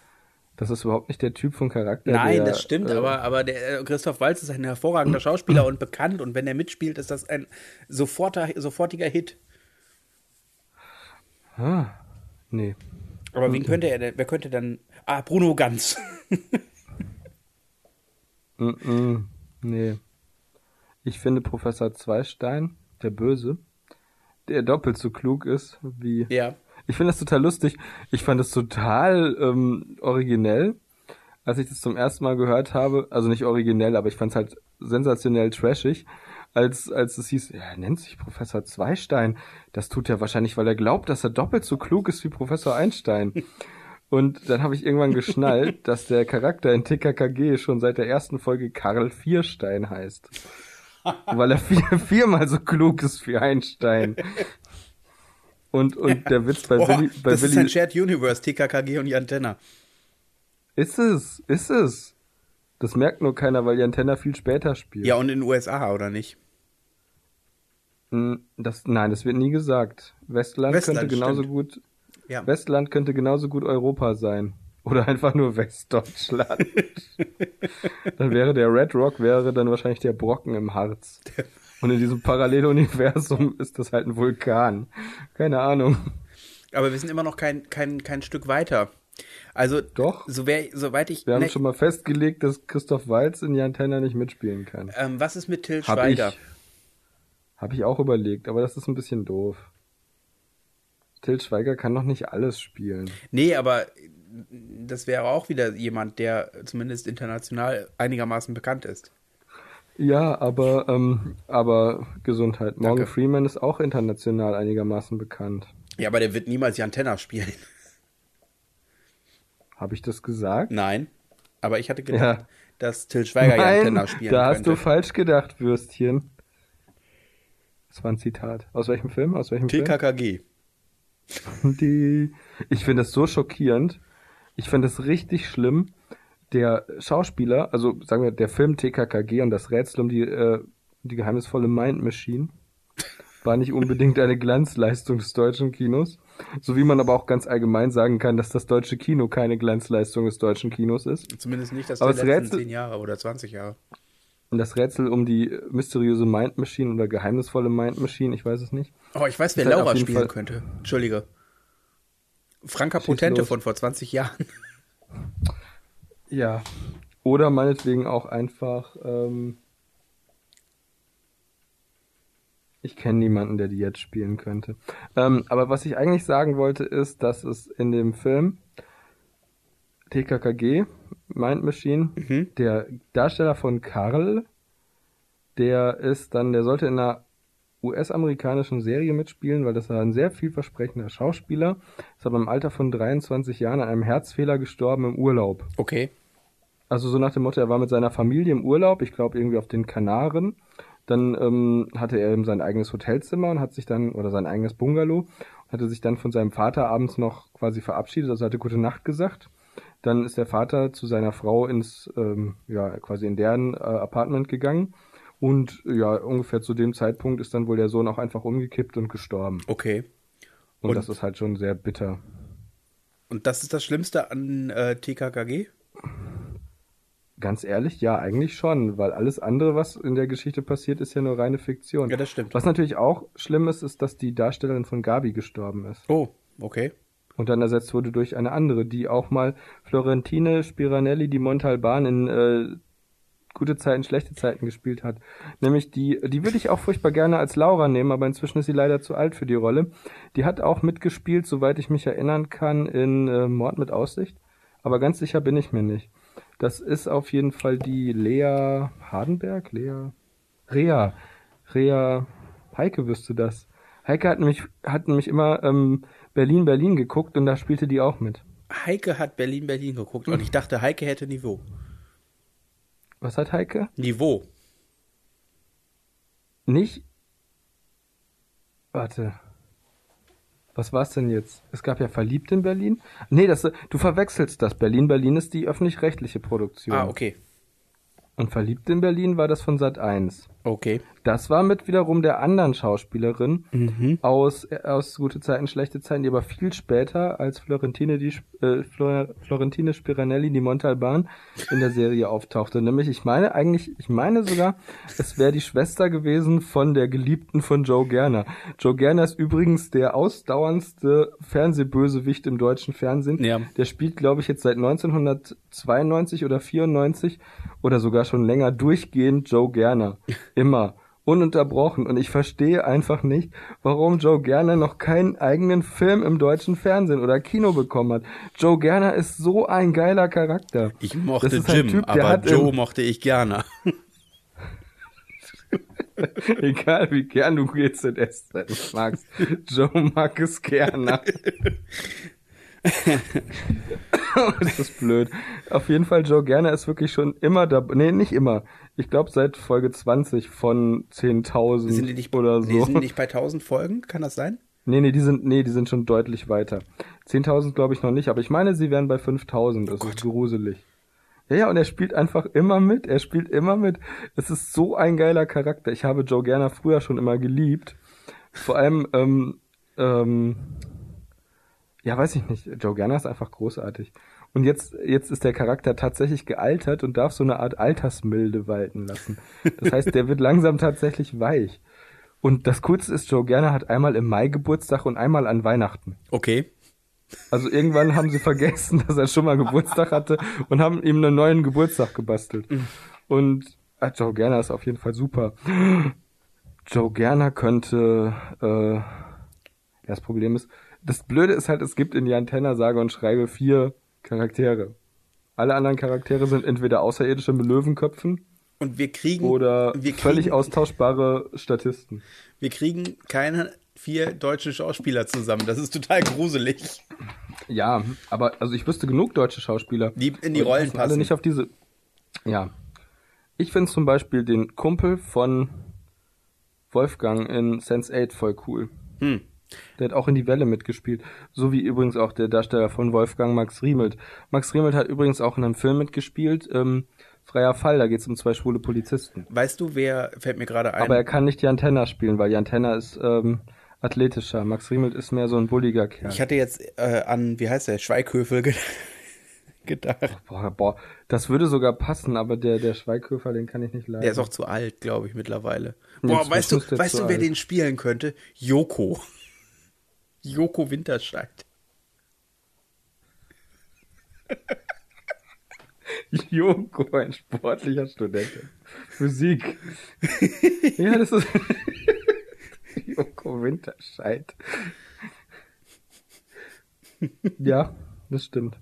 Das ist überhaupt nicht der Typ von Charakter. Nein, der, das stimmt, äh, aber, aber der äh, Christoph Walz ist ein hervorragender Schauspieler und bekannt und wenn er mitspielt, ist das ein soforter, sofortiger Hit. Ah, nee. Aber wen könnte er denn, wer könnte dann. Ah, Bruno Ganz. Mm -mm, nee. Ich finde Professor Zweistein, der Böse, der doppelt so klug ist wie. ja. Ich finde das total lustig. Ich fand es total ähm, originell, als ich das zum ersten Mal gehört habe. Also nicht originell, aber ich fand es halt sensationell trashig, als, als es hieß, ja, er nennt sich Professor Zweistein. Das tut er wahrscheinlich, weil er glaubt, dass er doppelt so klug ist wie Professor Einstein. Und dann habe ich irgendwann geschnallt, dass der Charakter in TKKG schon seit der ersten Folge Karl Vierstein heißt. Weil er vier, viermal so klug ist wie Einstein. Und, und der Witz bei Oh, Willi, bei das ist ein Willi, Shared Universe, TKKG und Jan Tenner. ist es, ist es. Das merkt nur keiner, weil Jan Tenner viel später spielt. Ja, und in den USA, oder nicht? Hm, Das, nein, das wird nie gesagt. Westland, Westland, könnte genauso stimmt. gut, Ja. Westland könnte genauso gut Europa sein. Oder einfach nur Westdeutschland. dann wäre der Red Rock wäre dann wahrscheinlich der Brocken im Harz. Und in diesem Paralleluniversum ist das halt ein Vulkan. Keine Ahnung. Aber wir sind immer noch kein, kein, kein Stück weiter. Also, Doch. so wär, soweit ich. Wir haben ne, schon mal festgelegt, dass Christoph Waltz in Jan Tenner nicht mitspielen kann. ähm, was ist mit Till Hab Schweiger? ich. Habe ich auch überlegt, aber das ist ein bisschen doof. Till Schweiger kann doch nicht alles spielen. Nee, aber das wäre auch wieder jemand, der zumindest international einigermaßen bekannt ist. Ja, aber, ähm, aber Gesundheit. Morgan Danke. Freeman ist auch international einigermaßen bekannt. Ja, aber der wird niemals Jan Tenner spielen. Habe ich das gesagt? Nein. Aber ich hatte gedacht, Ja. dass Till Schweiger Jan Nein, Tenner spielen da hast könnte. du falsch gedacht, Würstchen. Das war ein Zitat. Aus welchem Film? Aus welchem Film? TKKG. Die, ich finde das so schockierend. Ich finde das richtig schlimm. Der Schauspieler, also sagen wir, der Film TKKG und das Rätsel um die, äh, die geheimnisvolle Mind Machine war nicht unbedingt eine Glanzleistung des deutschen Kinos. So wie man aber auch ganz allgemein sagen kann, dass das deutsche Kino keine Glanzleistung des deutschen Kinos ist. Zumindest nicht das das letzten Rätsel- zehn Jahre oder 20 Jahre. Und das Rätsel um die mysteriöse Mind Machine oder geheimnisvolle Mind Machine, ich weiß es nicht. Oh, ich weiß, wer halt Laura spielen Fall- könnte. Entschuldige. Franka Potente los. von vor 20 Jahren. Ja. Oder meinetwegen auch einfach, ähm, ich kenne niemanden, der die jetzt spielen könnte. Ähm, aber was ich eigentlich sagen wollte, ist, dass es in dem Film TKKG, Mind Machine, Mhm. der Darsteller von Karl, der ist dann, der sollte in einer US-amerikanischen Serie mitspielen, weil das war ein sehr vielversprechender Schauspieler, ist aber im Alter von 23 Jahren an einem Herzfehler gestorben im Urlaub. Okay. Also so nach dem Motto, er war mit seiner Familie im Urlaub, ich glaube irgendwie auf den Kanaren. Dann ähm, hatte er eben sein eigenes Hotelzimmer und hat sich dann, oder sein eigenes Bungalow, hatte sich dann von seinem Vater abends noch quasi verabschiedet, also hatte gute Nacht gesagt. Dann ist der Vater zu seiner Frau ins, ähm, ja, quasi in deren äh, Apartment gegangen. Und ja, ungefähr zu dem Zeitpunkt ist dann wohl der Sohn auch einfach umgekippt und gestorben. Okay. Und, Und- das ist halt schon sehr bitter. Und das ist das Schlimmste an äh, TKKG? Ganz ehrlich, ja, eigentlich schon, weil alles andere, was in der Geschichte passiert, ist ja nur reine Fiktion. Ja, das stimmt. Was natürlich auch schlimm ist, ist, dass die Darstellerin von Gabi gestorben ist. Oh, okay. Und dann ersetzt wurde durch eine andere, die auch mal Florentine Spiranelli di Montalban in äh, gute Zeiten, schlechte Zeiten gespielt hat. Nämlich die, die würde ich auch furchtbar gerne als Laura nehmen, aber inzwischen ist sie leider zu alt für die Rolle. Die hat auch mitgespielt, soweit ich mich erinnern kann, in äh, Mord mit Aussicht. Aber ganz sicher bin ich mir nicht. Das ist auf jeden Fall die Lea Hardenberg, Lea Rea. Rea Heike wüsste das. Heike hat nämlich, hat nämlich immer ähm, Berlin, Berlin geguckt und da spielte die auch mit. Heike hat Berlin, Berlin geguckt und ich dachte, Heike hätte Niveau. Was hat Heike? Niveau. Nicht. Warte. Was war's denn jetzt? Es gab ja Verliebt in Berlin. Nee, das, du verwechselst das. Berlin, Berlin ist die öffentlich-rechtliche Produktion. Ah, okay. Und Verliebt in Berlin war das von Sat 1. Okay. Das war mit wiederum der anderen Schauspielerin Mhm. aus, äh, aus Gute Zeiten, Schlechte Zeiten, die aber viel später als Florentine, die, äh, Flor, Florentine Spiranelli, die Montalban, in der Serie auftauchte. Nämlich, ich meine eigentlich, ich meine sogar, es wäre die Schwester gewesen von der Geliebten von Joe Gerner. Joe Gerner ist übrigens der ausdauerndste Fernsehbösewicht im deutschen Fernsehen. Ja. Der spielt, glaube ich, jetzt seit 1992 oder 94 oder sogar schon länger durchgehend Joe Gerner. Immer. Ununterbrochen. Und ich verstehe einfach nicht, warum Joe Gerner noch keinen eigenen Film im deutschen Fernsehen oder Kino bekommen hat. Joe Gerner ist so ein geiler Charakter. Ich mochte Jim, Typ, aber hat Joe mochte ich gerne. Egal wie gern du GZS magst. Joe mag es gerne. das ist blöd. Auf jeden Fall, Joe Gerner ist wirklich schon immer dabei. Nee, nicht immer. Ich glaube seit Folge 20 von 10.000 Sind die nicht, oder die so. sind nicht bei 1000 Folgen? Kann das sein? Nee, nee, die sind, nee, die sind schon deutlich weiter. 10.000 glaube ich noch nicht, aber ich meine, sie wären bei 5.000. Das ist gruselig. Ja, ja, und er spielt einfach immer mit. Er spielt immer mit. Es ist so ein geiler Charakter. Ich habe Joe Gerner früher schon immer geliebt. Vor allem, ähm, ähm, ja, weiß ich nicht. Joe Gerner ist einfach großartig. Und jetzt, jetzt ist der Charakter tatsächlich gealtert und darf so eine Art Altersmilde walten lassen. Das heißt, der wird langsam tatsächlich weich. Und das Coolste ist, Joe Gerner hat einmal im Mai Geburtstag und einmal an Weihnachten. Okay. Also irgendwann haben sie vergessen, dass er schon mal Geburtstag hatte und haben ihm einen neuen Geburtstag gebastelt. Und ah, Joe Gerner ist auf jeden Fall super. Joe Gerner könnte, äh, das Problem ist, das Blöde ist halt, es gibt in Jan Tenner sage und schreibe vier Charaktere. Alle anderen Charaktere sind entweder Außerirdische mit Löwenköpfen Und wir kriegen, oder wir völlig kriegen, austauschbare Statisten. wir kriegen keine vier deutsche Schauspieler zusammen. Das ist total gruselig. Ja, aber also ich wüsste genug deutsche Schauspieler. Die in die Rollen passen alle nicht auf diese. Ja. Ich finde zum Beispiel den Kumpel von Wolfgang in Sense 8 voll cool. Hm. Der hat auch in die Welle mitgespielt. So wie übrigens auch der Darsteller von Wolfgang, Max Riemelt. Max Riemelt hat übrigens auch in einem Film mitgespielt, ähm, Freier Fall, da geht es um zwei schwule Polizisten. Weißt du, wer, fällt mir gerade ein, Aber er kann nicht Jan Tenner spielen, weil Jan Tenner ist ähm, athletischer. Max Riemelt ist mehr so ein bulliger Kerl. ich hatte jetzt äh, an, wie heißt der, Schweighöfel ge gedacht. Boah, boah, das würde sogar passen, aber der, der Schweighöfer, den kann ich nicht leiden. Der ist auch zu alt, glaube ich, mittlerweile. Boah, weißt du, weißt du, wer alt. den spielen könnte? Joko. Joko Winterscheid. Joko, ein sportlicher Student. Physik. ja, das ist Joko Winterscheid. ja, das stimmt.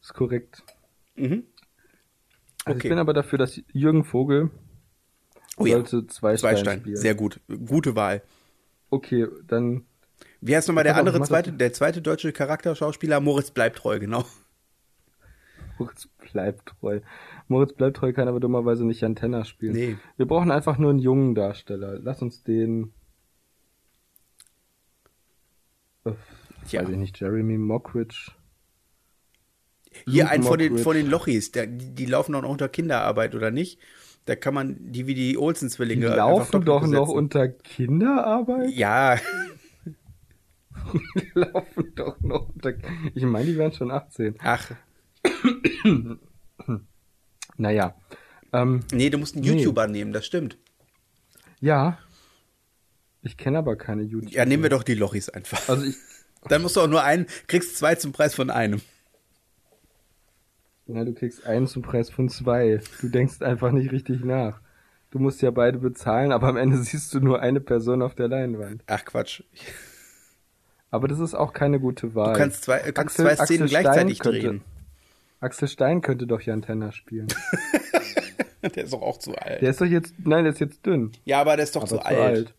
ist korrekt. Mhm. Also Okay. Ich bin aber dafür, dass Jürgen Vogel Oh ja, sollte zwei Zweistein. spielen. Sehr gut. Gute Wahl. Okay, dann Wie heißt nochmal der andere zweite, der zweite deutsche Charakterschauspieler? Moritz bleibt treu, genau. Moritz bleibt treu. Moritz bleibt treu kann aber dummerweise nicht Jan Tenner spielen. Nee. Wir brauchen einfach nur einen jungen Darsteller. Lass uns den. Äh, Tja. Weiß ich nicht, Jeremy Mockridge. Hier Luke ein von den, von den Lochis, der, die, die laufen doch noch unter Kinderarbeit, oder nicht? Da kann man die wie die Die Olsen-Zwillinge einfach laufen doch noch besetzen. unter Kinderarbeit? Ja, Die laufen doch noch. Ich meine, die wären schon 18. ach, Naja. Ähm, nee, du musst einen Nee. YouTuber nehmen, das stimmt. ja. Ich kenne aber keine YouTube. Ja, nehmen wir doch die Lochis einfach. Also ich. Dann musst du auch nur einen, kriegst zwei zum Preis von einem. Na, du kriegst einen zum Preis von zwei. Du denkst einfach nicht richtig nach. Du musst ja beide bezahlen, aber am Ende siehst du nur eine Person auf der Leinwand. Ach Quatsch. Aber das ist auch keine gute Wahl. Du kannst zwei, äh, kannst Axel- zwei Szenen Axel Stein gleichzeitig könnte- drehen. Axel Stein könnte doch Jan Tenner spielen. Der ist doch auch zu alt. Der ist doch jetzt, nein, der ist jetzt dünn. ja, aber der ist doch aber zu alt.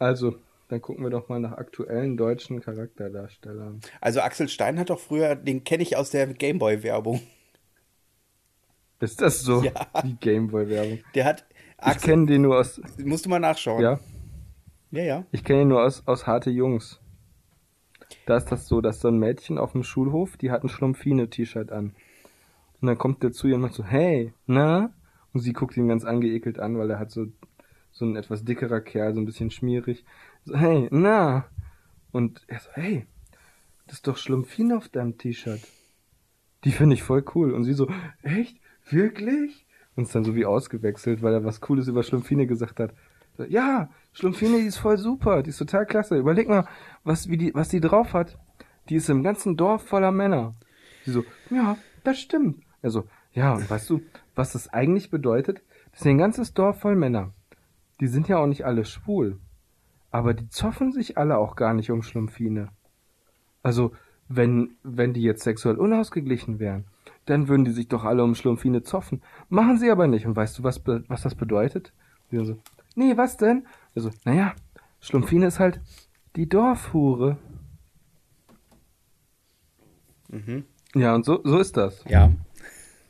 Also, dann gucken wir doch mal nach aktuellen deutschen Charakterdarstellern. Also Axel Stein hat doch früher, den kenne ich aus der Gameboy-Werbung. Ist das so? Ja. Die Gameboy-Werbung. Der hat, Ich Axel, kenne den nur aus, musst du mal nachschauen. ja, Ja, ja. ich kenne ihn nur aus, aus Harte Jungs. Da ist das so, dass so ein Mädchen auf dem Schulhof, die hat ein Schlumpfine-T-Shirt an. Und dann kommt der zu ihr und macht so, hey, na? Und sie guckt ihn ganz angeekelt an, weil er hat so, so ein etwas dickerer Kerl, so ein bisschen schmierig. So, hey, na? Und er so, hey, das ist doch Schlumpfine auf deinem T-Shirt. Die finde ich voll cool. Und sie so, echt? Wirklich? Und ist dann so wie ausgewechselt, weil er was Cooles über Schlumpfine gesagt hat. So, ja, Schlumpfine, die ist voll super, die ist total klasse. Überleg mal, was, wie die, was die drauf hat. Die ist im ganzen Dorf voller Männer. Sie so, ja, das stimmt. Er so, ja, und weißt du, was das eigentlich bedeutet? Das ist ein ganzes Dorf voll Männer. Die sind ja auch nicht alle schwul. Aber die zoffen sich alle auch gar nicht um Schlumpfine. Also, wenn, wenn die jetzt sexuell unausgeglichen wären, dann würden die sich doch alle um Schlumpfine zoffen. Machen sie aber nicht. Und weißt du, was, was das bedeutet? Wir so, nee, was denn? Also, naja, Schlumpfine ist halt die Dorfhure. Ja, und so, so ist das. Ja.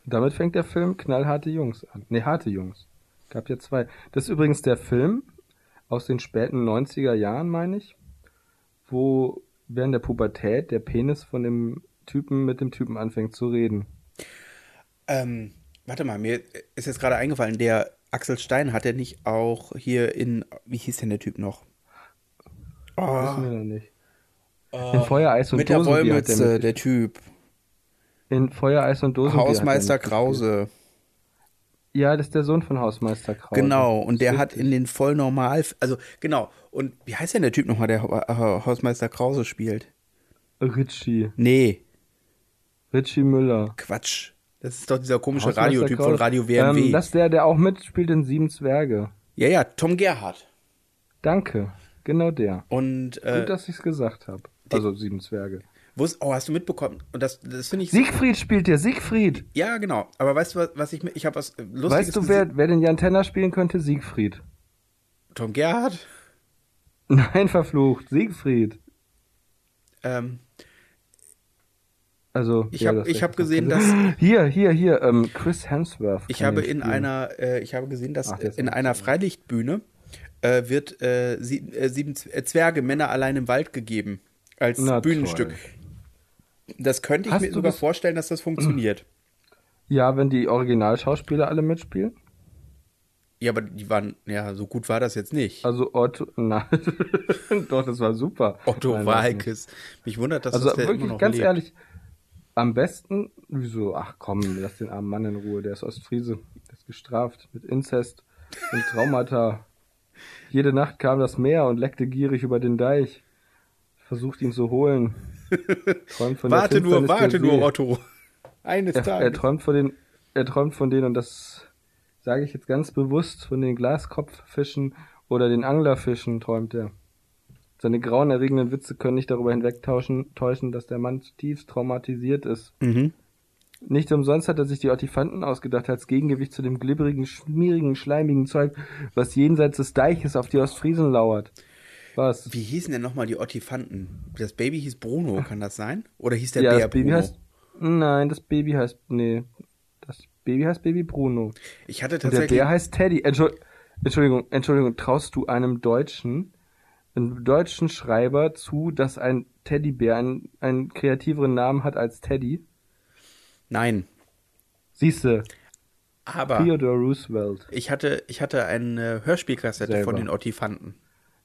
Damit fängt der Film Knallharte Jungs an. Nee, Harte Jungs. Gab ja zwei. Das ist übrigens der Film aus den späten 90er Jahren, meine ich, wo während der Pubertät der Penis von dem Typen mit dem Typen anfängt zu reden. Ähm, warte mal, mir ist jetzt gerade eingefallen, der Axel Stein hat er nicht auch hier in, wie hieß denn der Typ noch? Wissen wir noch nicht. In Feuer, Eis und Mit der Dosenbier hat der Wollmütze, mit, der Typ. In Feuer, Eis und der Hausmeister. Krause. Ja, das ist der Sohn von Hausmeister Krause. Genau, und der hat in den voll normal, also genau, und wie heißt denn der Typ nochmal, der Ha- Hausmeister Krause spielt? Richie. Nee, Richie Müller. Quatsch. Das ist doch dieser komische Radiotyp von. Radio WMW. Ähm, das ist der, der auch mitspielt in Sieben Zwerge. ja, ja, Tom Gerhardt. Danke. Genau der. Und äh, Gut, dass ich's gesagt habe. Also Sieben Zwerge. wus- oh, hast du mitbekommen? Und das, das finde ich. Siegfried spielt der, Siegfried. ja, genau. Aber weißt du, was, was ich mir, ich habe was Lustiges weißt du, wer, wer den Jan Tenner spielen könnte? Siegfried. Tom Gerhardt? Nein, verflucht. Siegfried. Ähm, Also, Ich ja, hab- das ich gesehen, noch- Hier, hier, hier, ähm, Chris Hemsworth. ich habe in spielen. einer, äh, ich habe gesehen, dass Ach, in einer. Freilichtbühne äh, wird äh, sie, äh, sieben äh, Zwerge Männer allein im Wald gegeben als Na, Bühnenstück. toll. Das könnte ich Hast mir sogar das- vorstellen, dass das funktioniert. Ja, wenn die Originalschauspieler alle mitspielen. Ja, aber die waren, ja, so gut war das jetzt nicht. Also Otto, nein, doch, das war super. Otto. Walkes. Mich wundert, dass Also das der immer wirklich, noch ganz lebt. ehrlich, am besten, wieso, ach komm, lass den armen Mann in Ruhe, der ist Ostfriese, der ist gestraft mit Inzest und Traumata. Jede Nacht kam das Meer und leckte gierig über den Deich. Versucht ihn zu holen. Träumt von der Warte nur, warte nur. Otto. Eines Er, er Tages. träumt von den, er träumt von denen und das sage ich jetzt ganz bewusst, von den Glaskopffischen oder den Anglerfischen träumt er. Seine grauenerregenden Witze können nicht darüber hinwegtauschen, täuschen, dass der Mann zutiefst traumatisiert ist. Mhm. Nicht umsonst hat er sich die Ottifanten ausgedacht als Gegengewicht zu dem glibberigen, schmierigen, schleimigen Zeug, was jenseits des Deiches auf die Ostfriesen lauert. Was? Wie hießen denn nochmal die Ottifanten? Das Baby hieß Bruno, kann das sein? Oder hieß der ja, Bär das Baby Bruno? heißt, Nein, das Baby heißt, nee, das Baby heißt Baby Bruno. Ich hatte Und der tatsächlich. Bär heißt Teddy. Entschuld- Entschuldigung, Entschuldigung, traust du einem Deutschen, einem deutschen Schreiber zu, dass ein Teddybär einen, einen kreativeren Namen hat als Teddy? Nein. Siehste, Aber Theodore Roosevelt. ich hatte, ich hatte eine Hörspielkassette Selber. von den Ottifanten.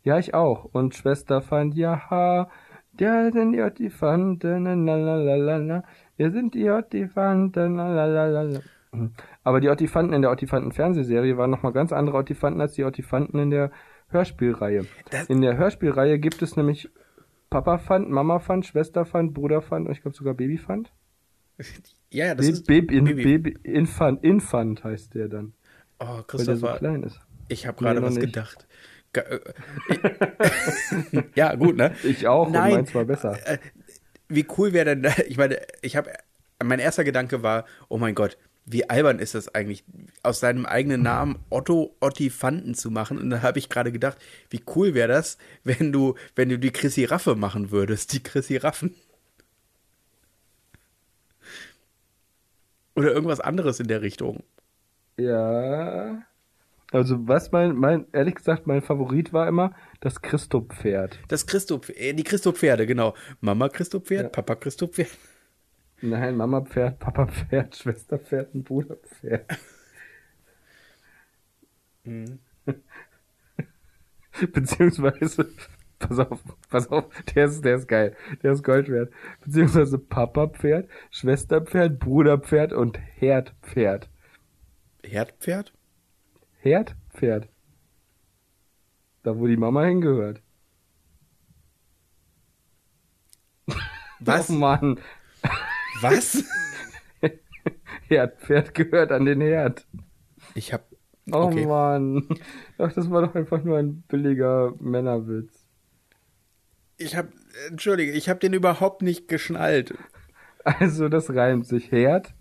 Ja, ich auch. Und Schwester fand, ja, der sind die Ottifanten, lalalala. Wir sind die Ottifanten, lalalala. Aber die Ottifanten in der Ottifanten-Fernsehserie waren nochmal ganz andere Ottifanten als die Ottifanten in der Hörspielreihe. Das- in der Hörspielreihe gibt es nämlich Papa Fand, Mama Fand, Schwester Fand, Bruder Fand und ich glaube sogar Baby Fand. Ja, ja, das Baby, ist. Baby, in, Baby. Baby Infant, Infant heißt der dann, Oh, weil der so Christopher, klein ist. ich habe Nee, gerade noch was nicht. gedacht. Ge- äh, ja, gut, ne? Ich auch Nein. und meins war besser. Äh, Wie cool wäre denn, ich meine, ich habe, mein erster Gedanke war, oh mein Gott, wie albern ist das eigentlich, aus seinem eigenen Namen Otto Ottifanten zu machen? Und da habe ich gerade gedacht, wie cool wäre das, wenn du, wenn du die Chrissy Raffe machen würdest, die Chrissy Raffen. Oder irgendwas anderes in der Richtung. Ja. Also was mein, mein, ehrlich gesagt, mein Favorit war immer das Christo-Pferd. Das Christo, äh, die Christo-Pferde, genau. Mama Christo-Pferd, Ja. Papa Christo-Pferd. Nein, Mama Pferd, Papa Pferd, Schwester Pferd und Bruder Pferd. Mhm. Beziehungsweise, pass auf, pass auf, der ist, der ist geil, der ist Gold wert. Beziehungsweise Papa Pferd, Schwester Pferd, Bruder Pferd und Herd Pferd. Herdpferd? Herd Pferd. Da, wo die Mama hingehört. Was? Oh Mann, Was? Herdpferd gehört an den Herd. Ich hab. Oh Okay. Mann. Ach, das war doch einfach nur ein billiger Männerwitz. Ich hab. Entschuldige, ich hab den überhaupt nicht geschnallt. Also, das reimt sich. Herd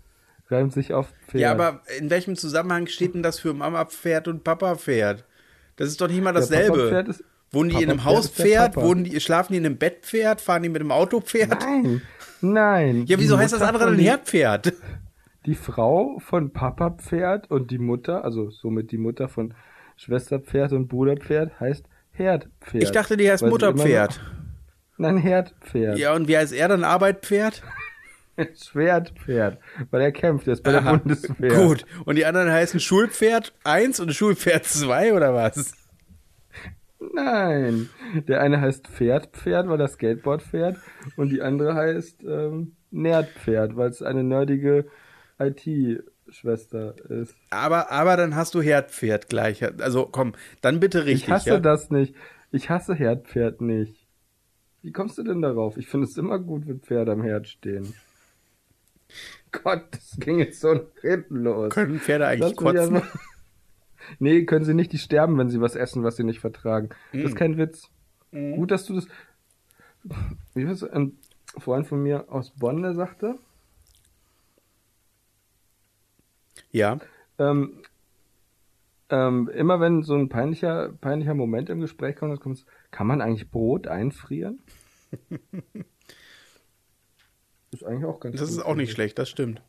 reimt sich auf Pferd. Ja, aber in welchem Zusammenhang steht denn das für Mama-Pferd und Papa-Pferd? Das ist doch nicht mal dasselbe. Ist- Wohnen die in einem Hauspferd? Papa. Wohnen die, schlafen die in einem Bettpferd? Fahren die mit einem Autopferd? Nein, nein. Ja, wieso heißt das andere dann Herdpferd? Die Frau von Papa Pferd und die Mutter, also somit die Mutter von Schwester Pferd und Bruder Pferd, heißt Herdpferd. Ich dachte, die heißt Mutterpferd. Nein, Herdpferd. Ja, und wie heißt er dann Arbeitpferd? Schwertpferd. Weil er kämpft, er ist bei der Aha. Bundeswehr. Gut. Und die anderen heißen Schulpferd 1 und Schulpferd 2 oder was? Nein. Der eine heißt Pferdpferd, weil er Skateboard fährt. Und die andere heißt ähm, Nerdpferd, weil es eine nerdige IT-Schwester ist. Aber, aber dann hast du Herdpferd gleich. Also komm, dann bitte richtig. Ich hasse ja? das nicht. Ich hasse Herdpferd nicht. Wie kommst du denn darauf? Ich finde es immer gut, wenn Pferde am Herd stehen. Gott, das ging jetzt so nach hinten los. Können Pferde eigentlich Lass kotzen? Nee, können sie nicht. Die sterben, wenn sie was essen, was sie nicht vertragen. Das Mm. ist kein Witz. Gut, dass du das. Wie was ein Freund von mir aus Bonn, der sagte, Ja. ähm, ähm, immer wenn so ein peinlicher, peinlicher Moment im Gespräch kommt, dann kommt's, kann man eigentlich Brot einfrieren? ist eigentlich auch ganz Das ist auch nicht schlecht, das stimmt.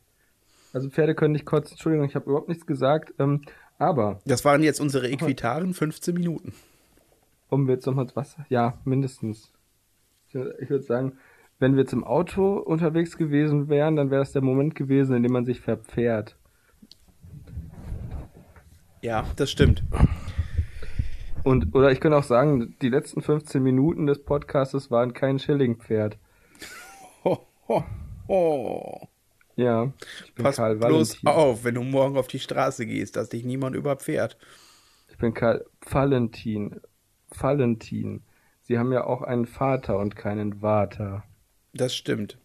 Also Pferde können nicht kotzen. Entschuldigung, ich habe überhaupt nichts gesagt. Ähm, aber Das waren jetzt unsere Equitaren 15 Minuten. um wir jetzt nochmal was, ja, mindestens. Ich, wür- ich würde sagen, wenn wir im Auto unterwegs gewesen wären, dann wäre das der Moment gewesen, in dem man sich verpfährt. Ja, das stimmt. Und, oder ich könnte auch sagen, die letzten 15 Minuten des Podcastes waren kein Schillingpferd. Ho, ho, ho. Ja, ich bin Pass Karl bloß Valentin. auf, wenn du morgen auf die Straße gehst, dass dich niemand überfährt. Ich bin Karl Valentin. Valentin. Sie haben ja auch einen Vater und keinen Vater. Das stimmt.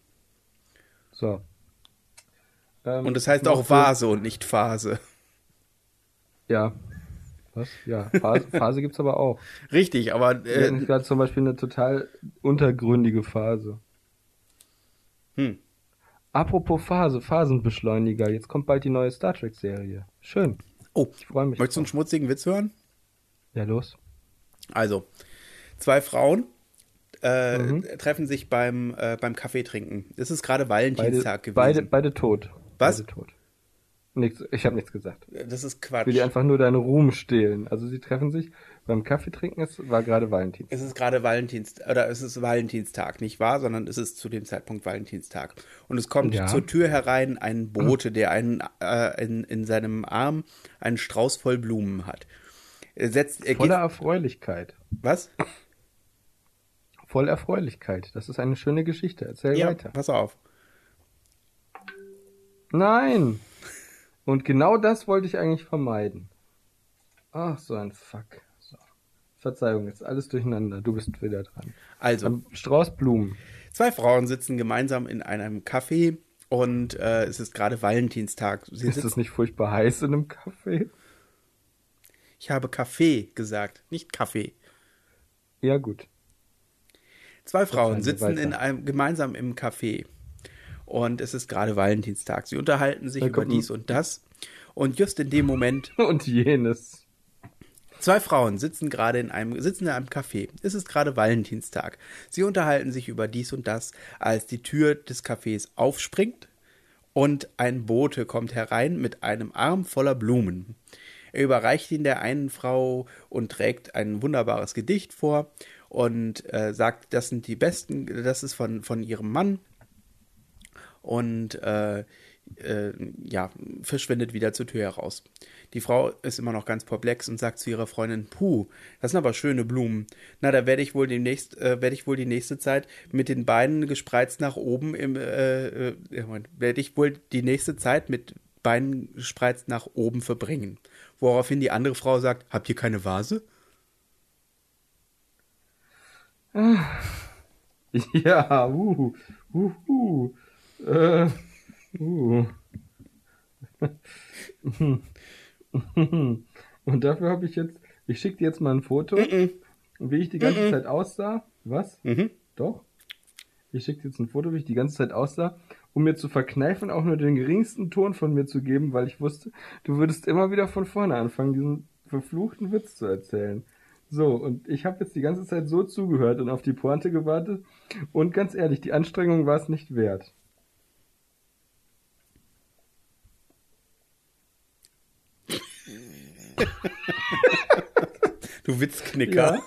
So. Ähm, Und es heißt auch Vase und nicht Phase. Ja. Was? Ja, Phase, Phase gibt's aber auch. Richtig, aber Wir hatten äh, gerade zum Beispiel eine total untergründige Phase. hm. Apropos Phase, Phasenbeschleuniger. Jetzt kommt bald die neue Star Trek-Serie. Schön. Oh, Ich freue mich. möchtest du einen schmutzigen Witz hören? Ja, los. Also, zwei Frauen äh, Mhm. treffen sich beim, äh, beim Kaffee trinken. Es ist gerade Beide, Valentinstag gewesen. beide, beide tot. Was? Beide tot. Nichts, ich habe nichts gesagt. Das ist Ich Quatsch. will dir einfach nur deinen Ruhm stehlen. Also sie treffen sich beim Kaffee trinken, es war gerade Valentin. Es ist gerade Valentins oder es ist Valentinstag, nicht wahr? Sondern es ist zu dem Zeitpunkt Valentinstag. Und es kommt Ja. zur Tür herein ein Bote, der einen, äh, in, in seinem Arm einen Strauß voll Blumen hat. Er setzt, er geht, Voller Erfreulichkeit. was? Voll Erfreulichkeit. Das ist eine schöne Geschichte. Erzähl Ja, weiter. pass auf. Nein! Und genau das wollte ich eigentlich vermeiden. Ach, so ein Fuck. So. Verzeihung, jetzt alles durcheinander. Du bist wieder dran. Also, Ein Strauß Blumen. zwei Frauen sitzen gemeinsam in einem Café und äh, es ist gerade Valentinstag. Sie Ist es nicht furchtbar heiß in einem Kaffee? ich habe Kaffee gesagt, nicht Kaffee. Ja, gut. Zwei Frauen sitzen in einem, gemeinsam im Café und es ist gerade Valentinstag. Sie unterhalten sich über dies und das und just in dem Moment Und jenes. Zwei Frauen sitzen gerade in einem, sitzen in einem Café. Es ist gerade Valentinstag. Sie unterhalten sich über dies und das, als die Tür des Cafés aufspringt und ein Bote kommt herein mit einem Arm voller Blumen. Er überreicht ihn der einen Frau und trägt ein wunderbares Gedicht vor und äh, sagt, das sind die besten, das ist von, von ihrem Mann und äh, äh, ja, verschwindet wieder zur Tür heraus. Die Frau ist immer noch ganz perplex und sagt zu ihrer Freundin, puh, das sind aber schöne Blumen. Na, da werde ich wohl demnächst, äh, werde ich wohl die nächste Zeit mit den Beinen gespreizt nach oben im, äh, äh, werde ich wohl die nächste Zeit mit Beinen gespreizt nach oben verbringen. Woraufhin die andere Frau sagt, habt ihr keine Vase? Ja, uh, uh, uh, äh, uh. Und dafür habe ich jetzt, ich schicke dir jetzt mal ein Foto, wie ich die ganze Zeit aussah. Was? Mhm. Doch? Ich schicke dir jetzt ein Foto, wie ich die ganze Zeit aussah, um mir zu verkneifen, auch nur den geringsten Ton von mir zu geben, weil ich wusste, du würdest immer wieder von vorne anfangen, diesen verfluchten Witz zu erzählen. So, und ich habe jetzt die ganze Zeit so zugehört und auf die Pointe gewartet. Und ganz ehrlich, die Anstrengung war es nicht wert. Du Witzknicker. Ja.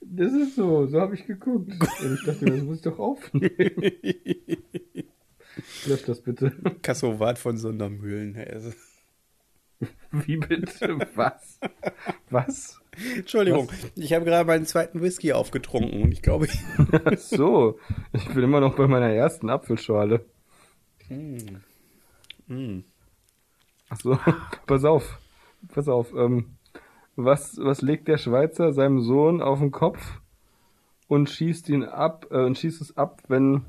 Das ist so, so habe ich geguckt. Und ich dachte, das muss ich doch aufnehmen. Lösch das bitte. Kassowart von Sondermühlen. Also, Wie bitte? Was? Was? Entschuldigung, ich habe gerade meinen zweiten Whisky aufgetrunken und ich glaube, ich Ach so, ich bin immer noch bei meiner ersten Apfelschorle. Ach so, pass auf, pass auf. Ähm, was, was legt der Schweizer seinem Sohn auf den Kopf und schießt ihn ab äh, und schießt es ab, wenn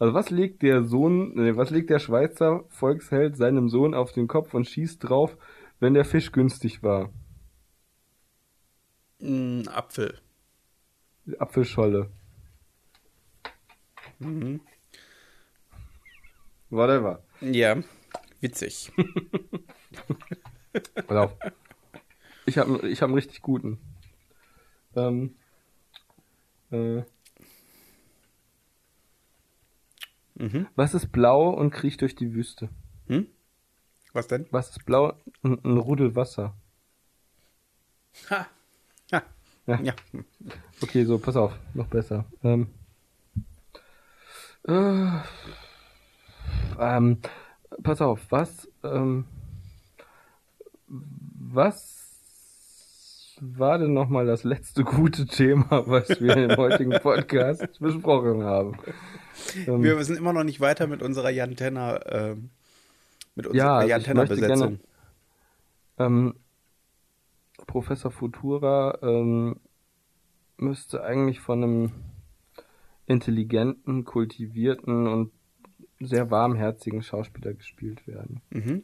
also was legt der Sohn, nee, was legt der Schweizer Volksheld seinem Sohn auf den Kopf und schießt drauf, wenn der Fisch günstig war? ein Apfel. Apfelscholle. Whatever. Ja, witzig. Pass auf. Ich habe ich hab einen richtig guten. Ähm, äh, Mhm. Was ist blau und kriecht durch die Wüste? Hm? Was denn? Was ist blau? Ein, ein Rudel Wasser. Ha. Ha. Ja. Ja. Okay, so, pass auf, noch besser. Ähm, äh, ähm, pass auf, was, ähm, was war denn nochmal das letzte gute Thema, was wir im heutigen Podcast besprochen haben? Ähm, Wir sind immer noch nicht weiter mit unserer Jantenna, ähm, mit Ja, unserer also ich Jantenna-Besetzung. möchte Ähm, Professor Futura ähm, müsste eigentlich von einem intelligenten, kultivierten und sehr warmherzigen Schauspieler gespielt werden. Mhm.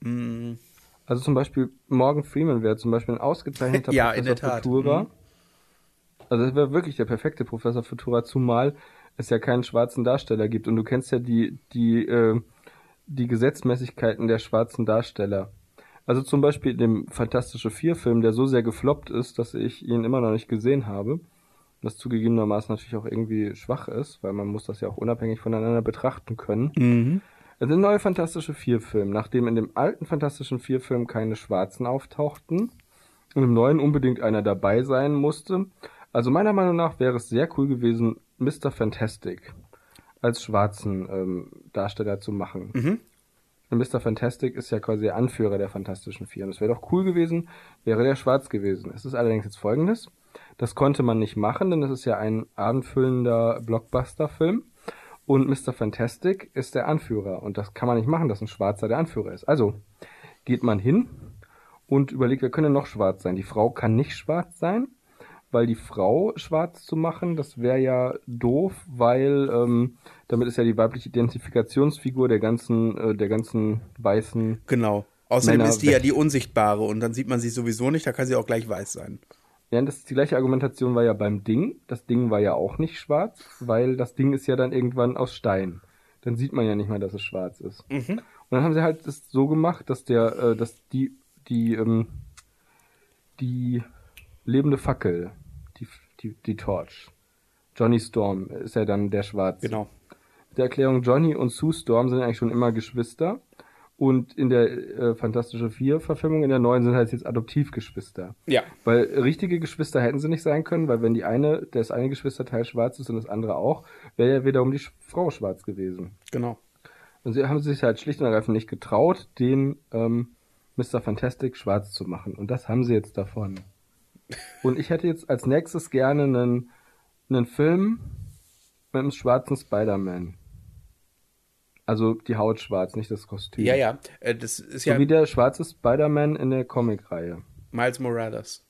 Mm, Also zum Beispiel Morgan Freeman wäre zum Beispiel ein ausgezeichneter Ja, Professor in. Futura. Mhm. Also das wäre wirklich der perfekte Professor Futura, zumal es ja keinen schwarzen Darsteller gibt. Und du kennst ja die, die, äh, die Gesetzmäßigkeiten der schwarzen Darsteller. Also zum Beispiel dem Fantastische Vier-Film, der so sehr gefloppt ist, dass ich ihn immer noch nicht gesehen habe. Was zugegebenermaßen natürlich auch irgendwie schwach ist, weil man muss das ja auch unabhängig voneinander betrachten können. Mhm. Es sind neue Fantastische Vier-Film, nachdem in dem alten Fantastischen Vier-Film keine Schwarzen auftauchten und im neuen unbedingt einer dabei sein musste. Also meiner Meinung nach wäre es sehr cool gewesen, Mr. Fantastic als schwarzen ähm, Darsteller zu machen. Mhm. Und Mr. Fantastic ist ja quasi der Anführer der Fantastischen Vier. Und es wäre doch cool gewesen, wäre der schwarz gewesen. Es ist allerdings jetzt folgendes. Das konnte man nicht machen, denn es ist ja ein abendfüllender Blockbuster-Film. Und Mr. Fantastic ist der Anführer. Und das kann man nicht machen, dass ein Schwarzer der Anführer ist. Also geht man hin und überlegt, wer könnte noch schwarz sein. Die Frau kann nicht schwarz sein, weil die Frau schwarz zu machen, das wäre ja doof, weil ähm, damit ist ja die weibliche Identifikationsfigur der ganzen, äh, der ganzen weißen Genau. Außerdem Männer ist die ja weg. die Unsichtbare und dann sieht man sie sowieso nicht, da kann sie auch gleich weiß sein. Ja, das ist die gleiche Argumentation war ja beim Ding. Das Ding war ja auch nicht schwarz, weil das Ding ist ja dann irgendwann aus Stein. Dann sieht man ja nicht mehr, dass es schwarz ist. Und dann haben sie halt das so gemacht, dass der, äh, dass die, die, ähm, die lebende Fackel, die, die, die Torch, Johnny Storm ist ja dann der Schwarze. Genau. der Erklärung, Johnny und Sue Storm sind eigentlich schon immer Geschwister. Und in der äh, Fantastische Vier-Verfilmung, in der neuen, sind halt jetzt Adoptivgeschwister. Ja. Weil richtige Geschwister hätten sie nicht sein können, weil wenn die eine, das eine Geschwisterteil schwarz ist und das andere auch, wäre ja wiederum die Frau schwarz gewesen. Genau. Und sie haben sich halt schlicht und ergreifend nicht getraut, den ähm, Mr. Fantastic schwarz zu machen. Und das haben sie jetzt davon. Und ich hätte jetzt als nächstes gerne einen, einen Film mit einem schwarzen Spider-Man. Also die Haut schwarz, nicht das Kostüm. Ja, ja. Äh, Das ist So ja wie der schwarze Spider-Man in der Comicreihe. Miles Morales.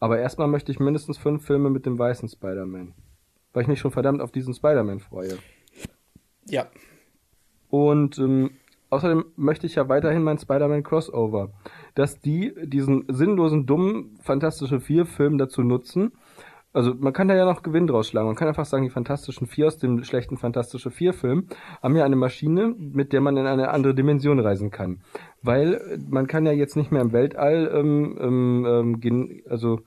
Aber erstmal möchte ich mindestens fünf Filme mit dem weißen Spider-Man. Weil ich mich schon verdammt auf diesen Spider-Man freue. Ja. Und ähm, außerdem möchte ich ja weiterhin mein Spider-Man Crossover. Dass die diesen sinnlosen, dummen Fantastische Vier-Film dazu nutzen. Also man kann da ja noch Gewinn draus schlagen. Man kann einfach sagen, die Fantastischen Vier aus dem schlechten Fantastische Vier-Film haben ja eine Maschine, mit der man in eine andere Dimension reisen kann. Weil äh, man kann ja jetzt nicht mehr im Weltall, ähm, ähm, ähm, gen- also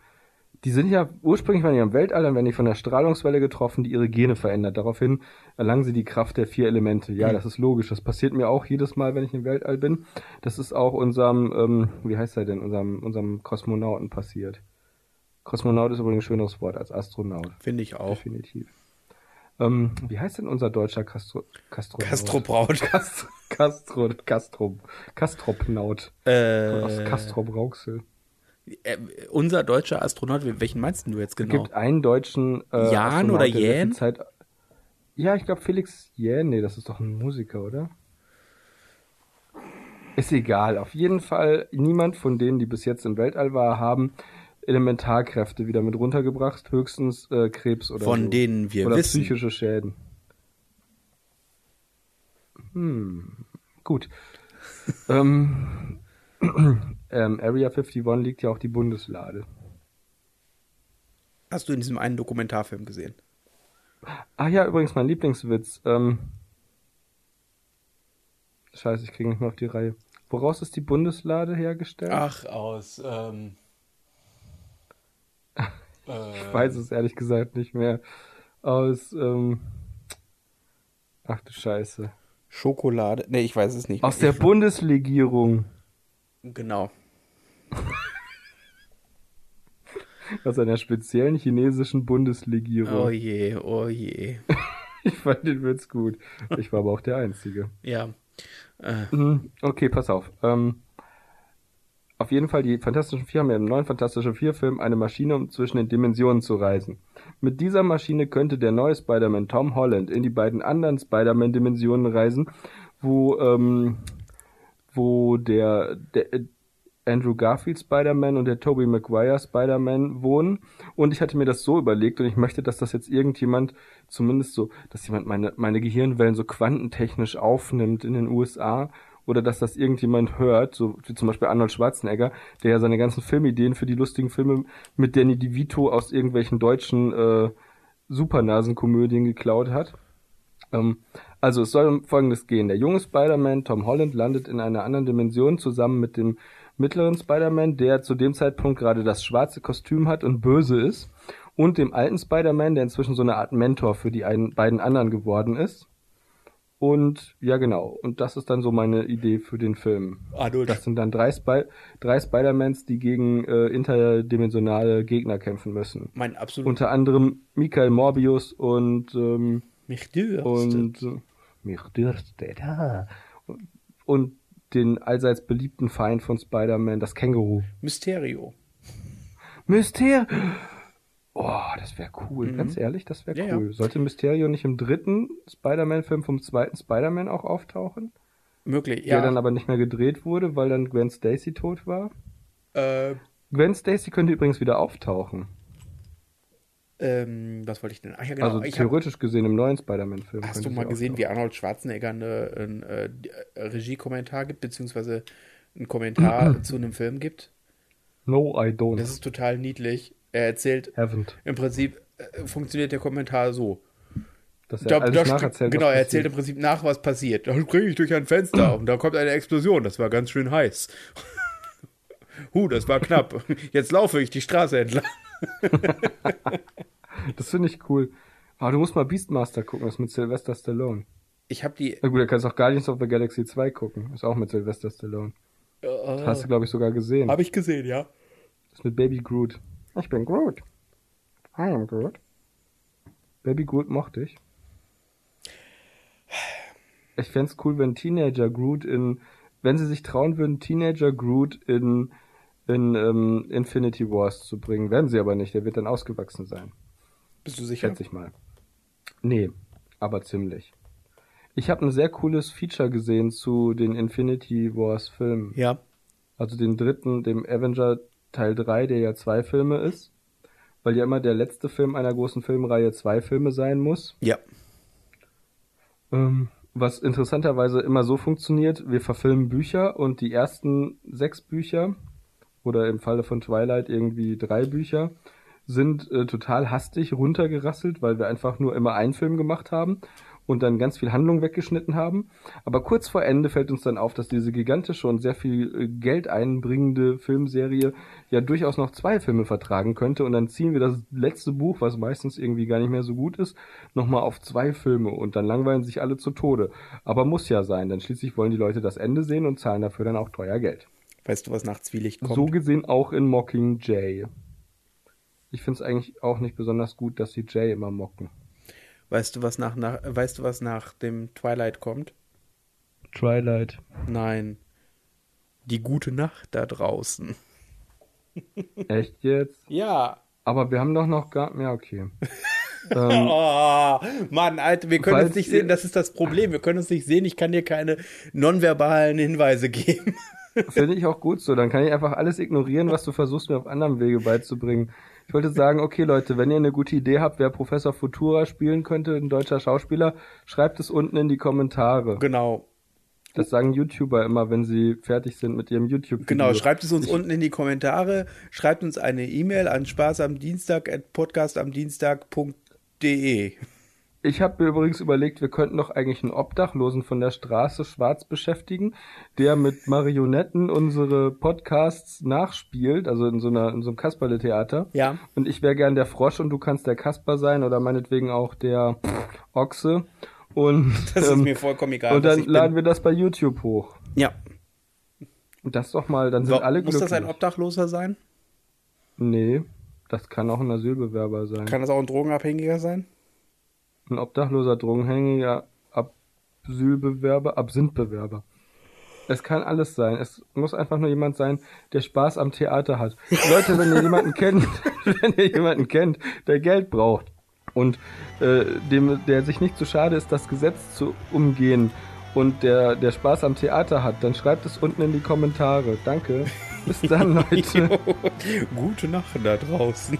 die sind ja ursprünglich waren die im Weltall, dann werden die von der Strahlungswelle getroffen, die ihre Gene verändert. Daraufhin erlangen sie die Kraft der vier Elemente. Ja, das ist logisch. Das passiert mir auch jedes Mal, wenn ich im Weltall bin. Das ist auch unserem, ähm, wie heißt er denn, unserem, unserem Kosmonauten passiert. Kosmonaut ist übrigens ein schöneres Wort als Astronaut. Finde ich auch. Definitiv. Ähm, wie heißt denn unser deutscher Castro, Castro Castrobraut. Castro, Castro, Castro, Castropnaut. Äh, Aus Castrop Rauxel. äh, unser deutscher Astronaut, welchen meinst du jetzt Es genau? gibt einen deutschen äh, Jan Astronaut, oder Jähn? Zeit, ja, ich glaube Felix Jähn. Nee, das ist doch ein Musiker, oder? Ist egal. Auf jeden Fall, niemand von denen, die bis jetzt im Weltall war, haben Elementarkräfte wieder mit runtergebracht. Höchstens äh, Krebs oder Von so. denen wir oder wissen. psychische Schäden. Hm, gut. ähm, ähm, Area 51 liegt ja auch die Bundeslade. Hast du in diesem einen Dokumentarfilm gesehen? Ach ja, übrigens mein Lieblingswitz. Ähm, Scheiße, ich kriege nicht mehr auf die Reihe. Woraus ist die Bundeslade hergestellt? Ach, aus, ähm, ich weiß es ehrlich gesagt nicht mehr. Aus, ähm, ach du Scheiße. Schokolade. Nee, ich weiß es nicht. Aus der Bundeslegierung. Genau. Aus einer speziellen chinesischen Bundeslegierung. Oh je, oh je. Ich fand den Witz gut. Ich war aber auch der Einzige. Ja. Äh, Mhm. Okay, pass auf. Ähm, auf jeden Fall, die Fantastischen Vier haben ja im neuen Fantastischen Vier-Film eine Maschine, um zwischen den Dimensionen zu reisen. Mit dieser Maschine könnte der neue Spider-Man Tom Holland in die beiden anderen Spider-Man-Dimensionen reisen, wo, ähm, wo der, der äh, Andrew Garfield Spider-Man und der Tobey Maguire Spider-Man wohnen. Und ich hatte mir das so überlegt und ich möchte, dass das jetzt irgendjemand zumindest so, dass jemand meine, meine Gehirnwellen so quantentechnisch aufnimmt in den USA oder dass das irgendjemand hört, so wie zum Beispiel Arnold Schwarzenegger, der ja seine ganzen Filmideen für die lustigen Filme mit Danny DeVito aus irgendwelchen deutschen äh, Supernasenkomödien geklaut hat. Ähm, also es soll um Folgendes gehen. Der junge Spider-Man Tom Holland landet in einer anderen Dimension zusammen mit dem mittleren Spider-Man, der zu dem Zeitpunkt gerade das schwarze Kostüm hat und böse ist, und dem alten Spider-Man, der inzwischen so eine Art Mentor für die ein, beiden anderen geworden ist. Und ja, genau. Und das ist dann so meine Idee für den Film. Adolf. Das sind dann drei, Spy drei Spider-Mans, die gegen äh, interdimensionale Gegner kämpfen müssen. Mein absolut Unter anderem Michael Morbius und ähm, mich dürstet. und äh, mich dürstet. ah. Und den allseits beliebten Feind von Spider-Man, das Känguru. Mysterio. Mysterio. Oh, das wäre cool. Ganz ehrlich, das wäre Mhm. Ja, cool. ja. Sollte Mysterio nicht im dritten Spider-Man-Film vom zweiten Spider-Man auch auftauchen? Möglich, Der ja. dann aber nicht mehr gedreht wurde, weil dann Gwen Stacy tot war? äh, Gwen Stacy könnte übrigens wieder auftauchen. ähm, was wollte ich denn? Ach ja, genau. also ich hab, theoretisch gesehen im neuen Spider-Man-Film. hast du mal gesehen, wie. Arnold Schwarzenegger eine, ein äh, äh, Regiekommentar gibt, beziehungsweise einen Kommentar zu einem Film gibt? No, I don't. Das ist total niedlich. Er erzählt, Haven't. im Prinzip äh, funktioniert der Kommentar so. Dass er Da, alles nacherzählt, genau, er erzählt im. Prinzip nach, was passiert. Da springe ich durch ein Fenster und da kommt eine Explosion. Das war ganz schön heiß. Huh, das war knapp. Jetzt laufe ich die Straße entlang. Das finde ich cool. Aber du musst mal Beastmaster gucken, das ist mit Sylvester Stallone. Ich habe die. Na gut, da kannst auch Guardians of the Galaxy 2 gucken. Ist auch mit Sylvester Stallone. Äh, Hast du, glaube ich, sogar gesehen. habe ich gesehen, ja. Das ist mit Baby Groot. Ich bin Groot. I am Groot. Baby Groot mochte ich. Ich fänd's cool, wenn Teenager Groot in, wenn sie sich trauen würden, Teenager Groot in, in ähm, Infinity Wars zu bringen. Werden sie aber nicht, der wird dann ausgewachsen sein. Bist du sicher? Schätze ich mal. Nee, aber ziemlich. Ich habe ein sehr cooles Feature gesehen zu den Infinity Wars Filmen. Ja. Also den dritten, dem Avenger Teil 3, der ja zwei Filme ist. Weil ja immer der letzte Film einer großen Filmreihe zwei Filme sein muss. Ja. Ähm, was interessanterweise immer so funktioniert, wir verfilmen Bücher und die ersten sechs Bücher oder im Falle von Twilight irgendwie drei Bücher sind äh, total hastig runtergerasselt, weil wir einfach nur immer einen Film gemacht haben und dann ganz viel Handlung weggeschnitten haben. Aber kurz vor Ende fällt uns dann auf, dass diese gigantische und sehr viel äh, Geld einbringende Filmserie ja durchaus noch zwei Filme vertragen könnte und dann ziehen wir das letzte Buch, was meistens irgendwie gar nicht mehr so gut ist, nochmal auf zwei Filme und dann langweilen sich alle zu Tode. Aber muss ja sein, denn schließlich wollen die Leute das Ende sehen und zahlen dafür dann auch teuer Geld. Weißt du, was nach Zwielicht kommt? So gesehen auch in Mockingjay. Ich finde es eigentlich auch nicht besonders gut, dass sie Jay immer mocken. Weißt du, was nach, nach weißt du, was nach dem Twilight kommt? Twilight. Nein. Die gute Nacht da draußen. Echt jetzt? Ja. Aber wir haben doch noch gar. Ja, okay. ähm, Oh, Mann, Alter, wir können uns nicht sehen, das ist das Problem. Wir können uns nicht sehen, ich kann dir keine nonverbalen Hinweise geben. Finde ich auch gut so. Dann kann ich einfach alles ignorieren, was du versuchst, mir auf anderem Wege beizubringen. Ich wollte sagen, okay Leute, wenn ihr eine gute Idee habt, wer Professor Futura spielen könnte, ein deutscher Schauspieler, schreibt es unten in die Kommentare. Genau. Das sagen YouTuber immer, wenn sie fertig sind mit ihrem YouTube-Video. Genau, schreibt es uns unten in die Kommentare, schreibt uns eine E-Mail an spaßamdienstag@podcastamdienstag.de. Ich habe mir übrigens überlegt, wir könnten doch eigentlich einen Obdachlosen von der Straße schwarz beschäftigen, der mit Marionetten unsere Podcasts nachspielt, also in so einer in so einem Kasperle-Theater. Ja. Und ich wäre gern der Frosch und du kannst der Kasper sein oder meinetwegen auch der Ochse. Und, Das ist ähm, mir vollkommen egal. und dann laden bin. wir das bei YouTube hoch. Ja. Und das doch mal, dann sind Wa- alle Muss glücklich. das ein Obdachloser sein? Nee, das kann auch ein Asylbewerber sein. Kann das auch ein Drogenabhängiger sein? Ein obdachloser Drogenhängiger, Asylbewerber, Absinthbewerber. Es kann alles sein. Es muss einfach nur jemand sein, der Spaß am Theater hat. Leute, wenn ihr jemanden kennt, wenn ihr jemanden kennt, der Geld braucht und äh, dem, der sich nicht zu schade ist, das Gesetz zu umgehen und der, der Spaß am Theater hat, dann schreibt es unten in die Kommentare. Danke. Bis dann, Leute. Gute Nacht da draußen.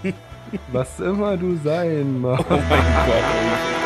Was immer du sein magst. Oh mein Gott.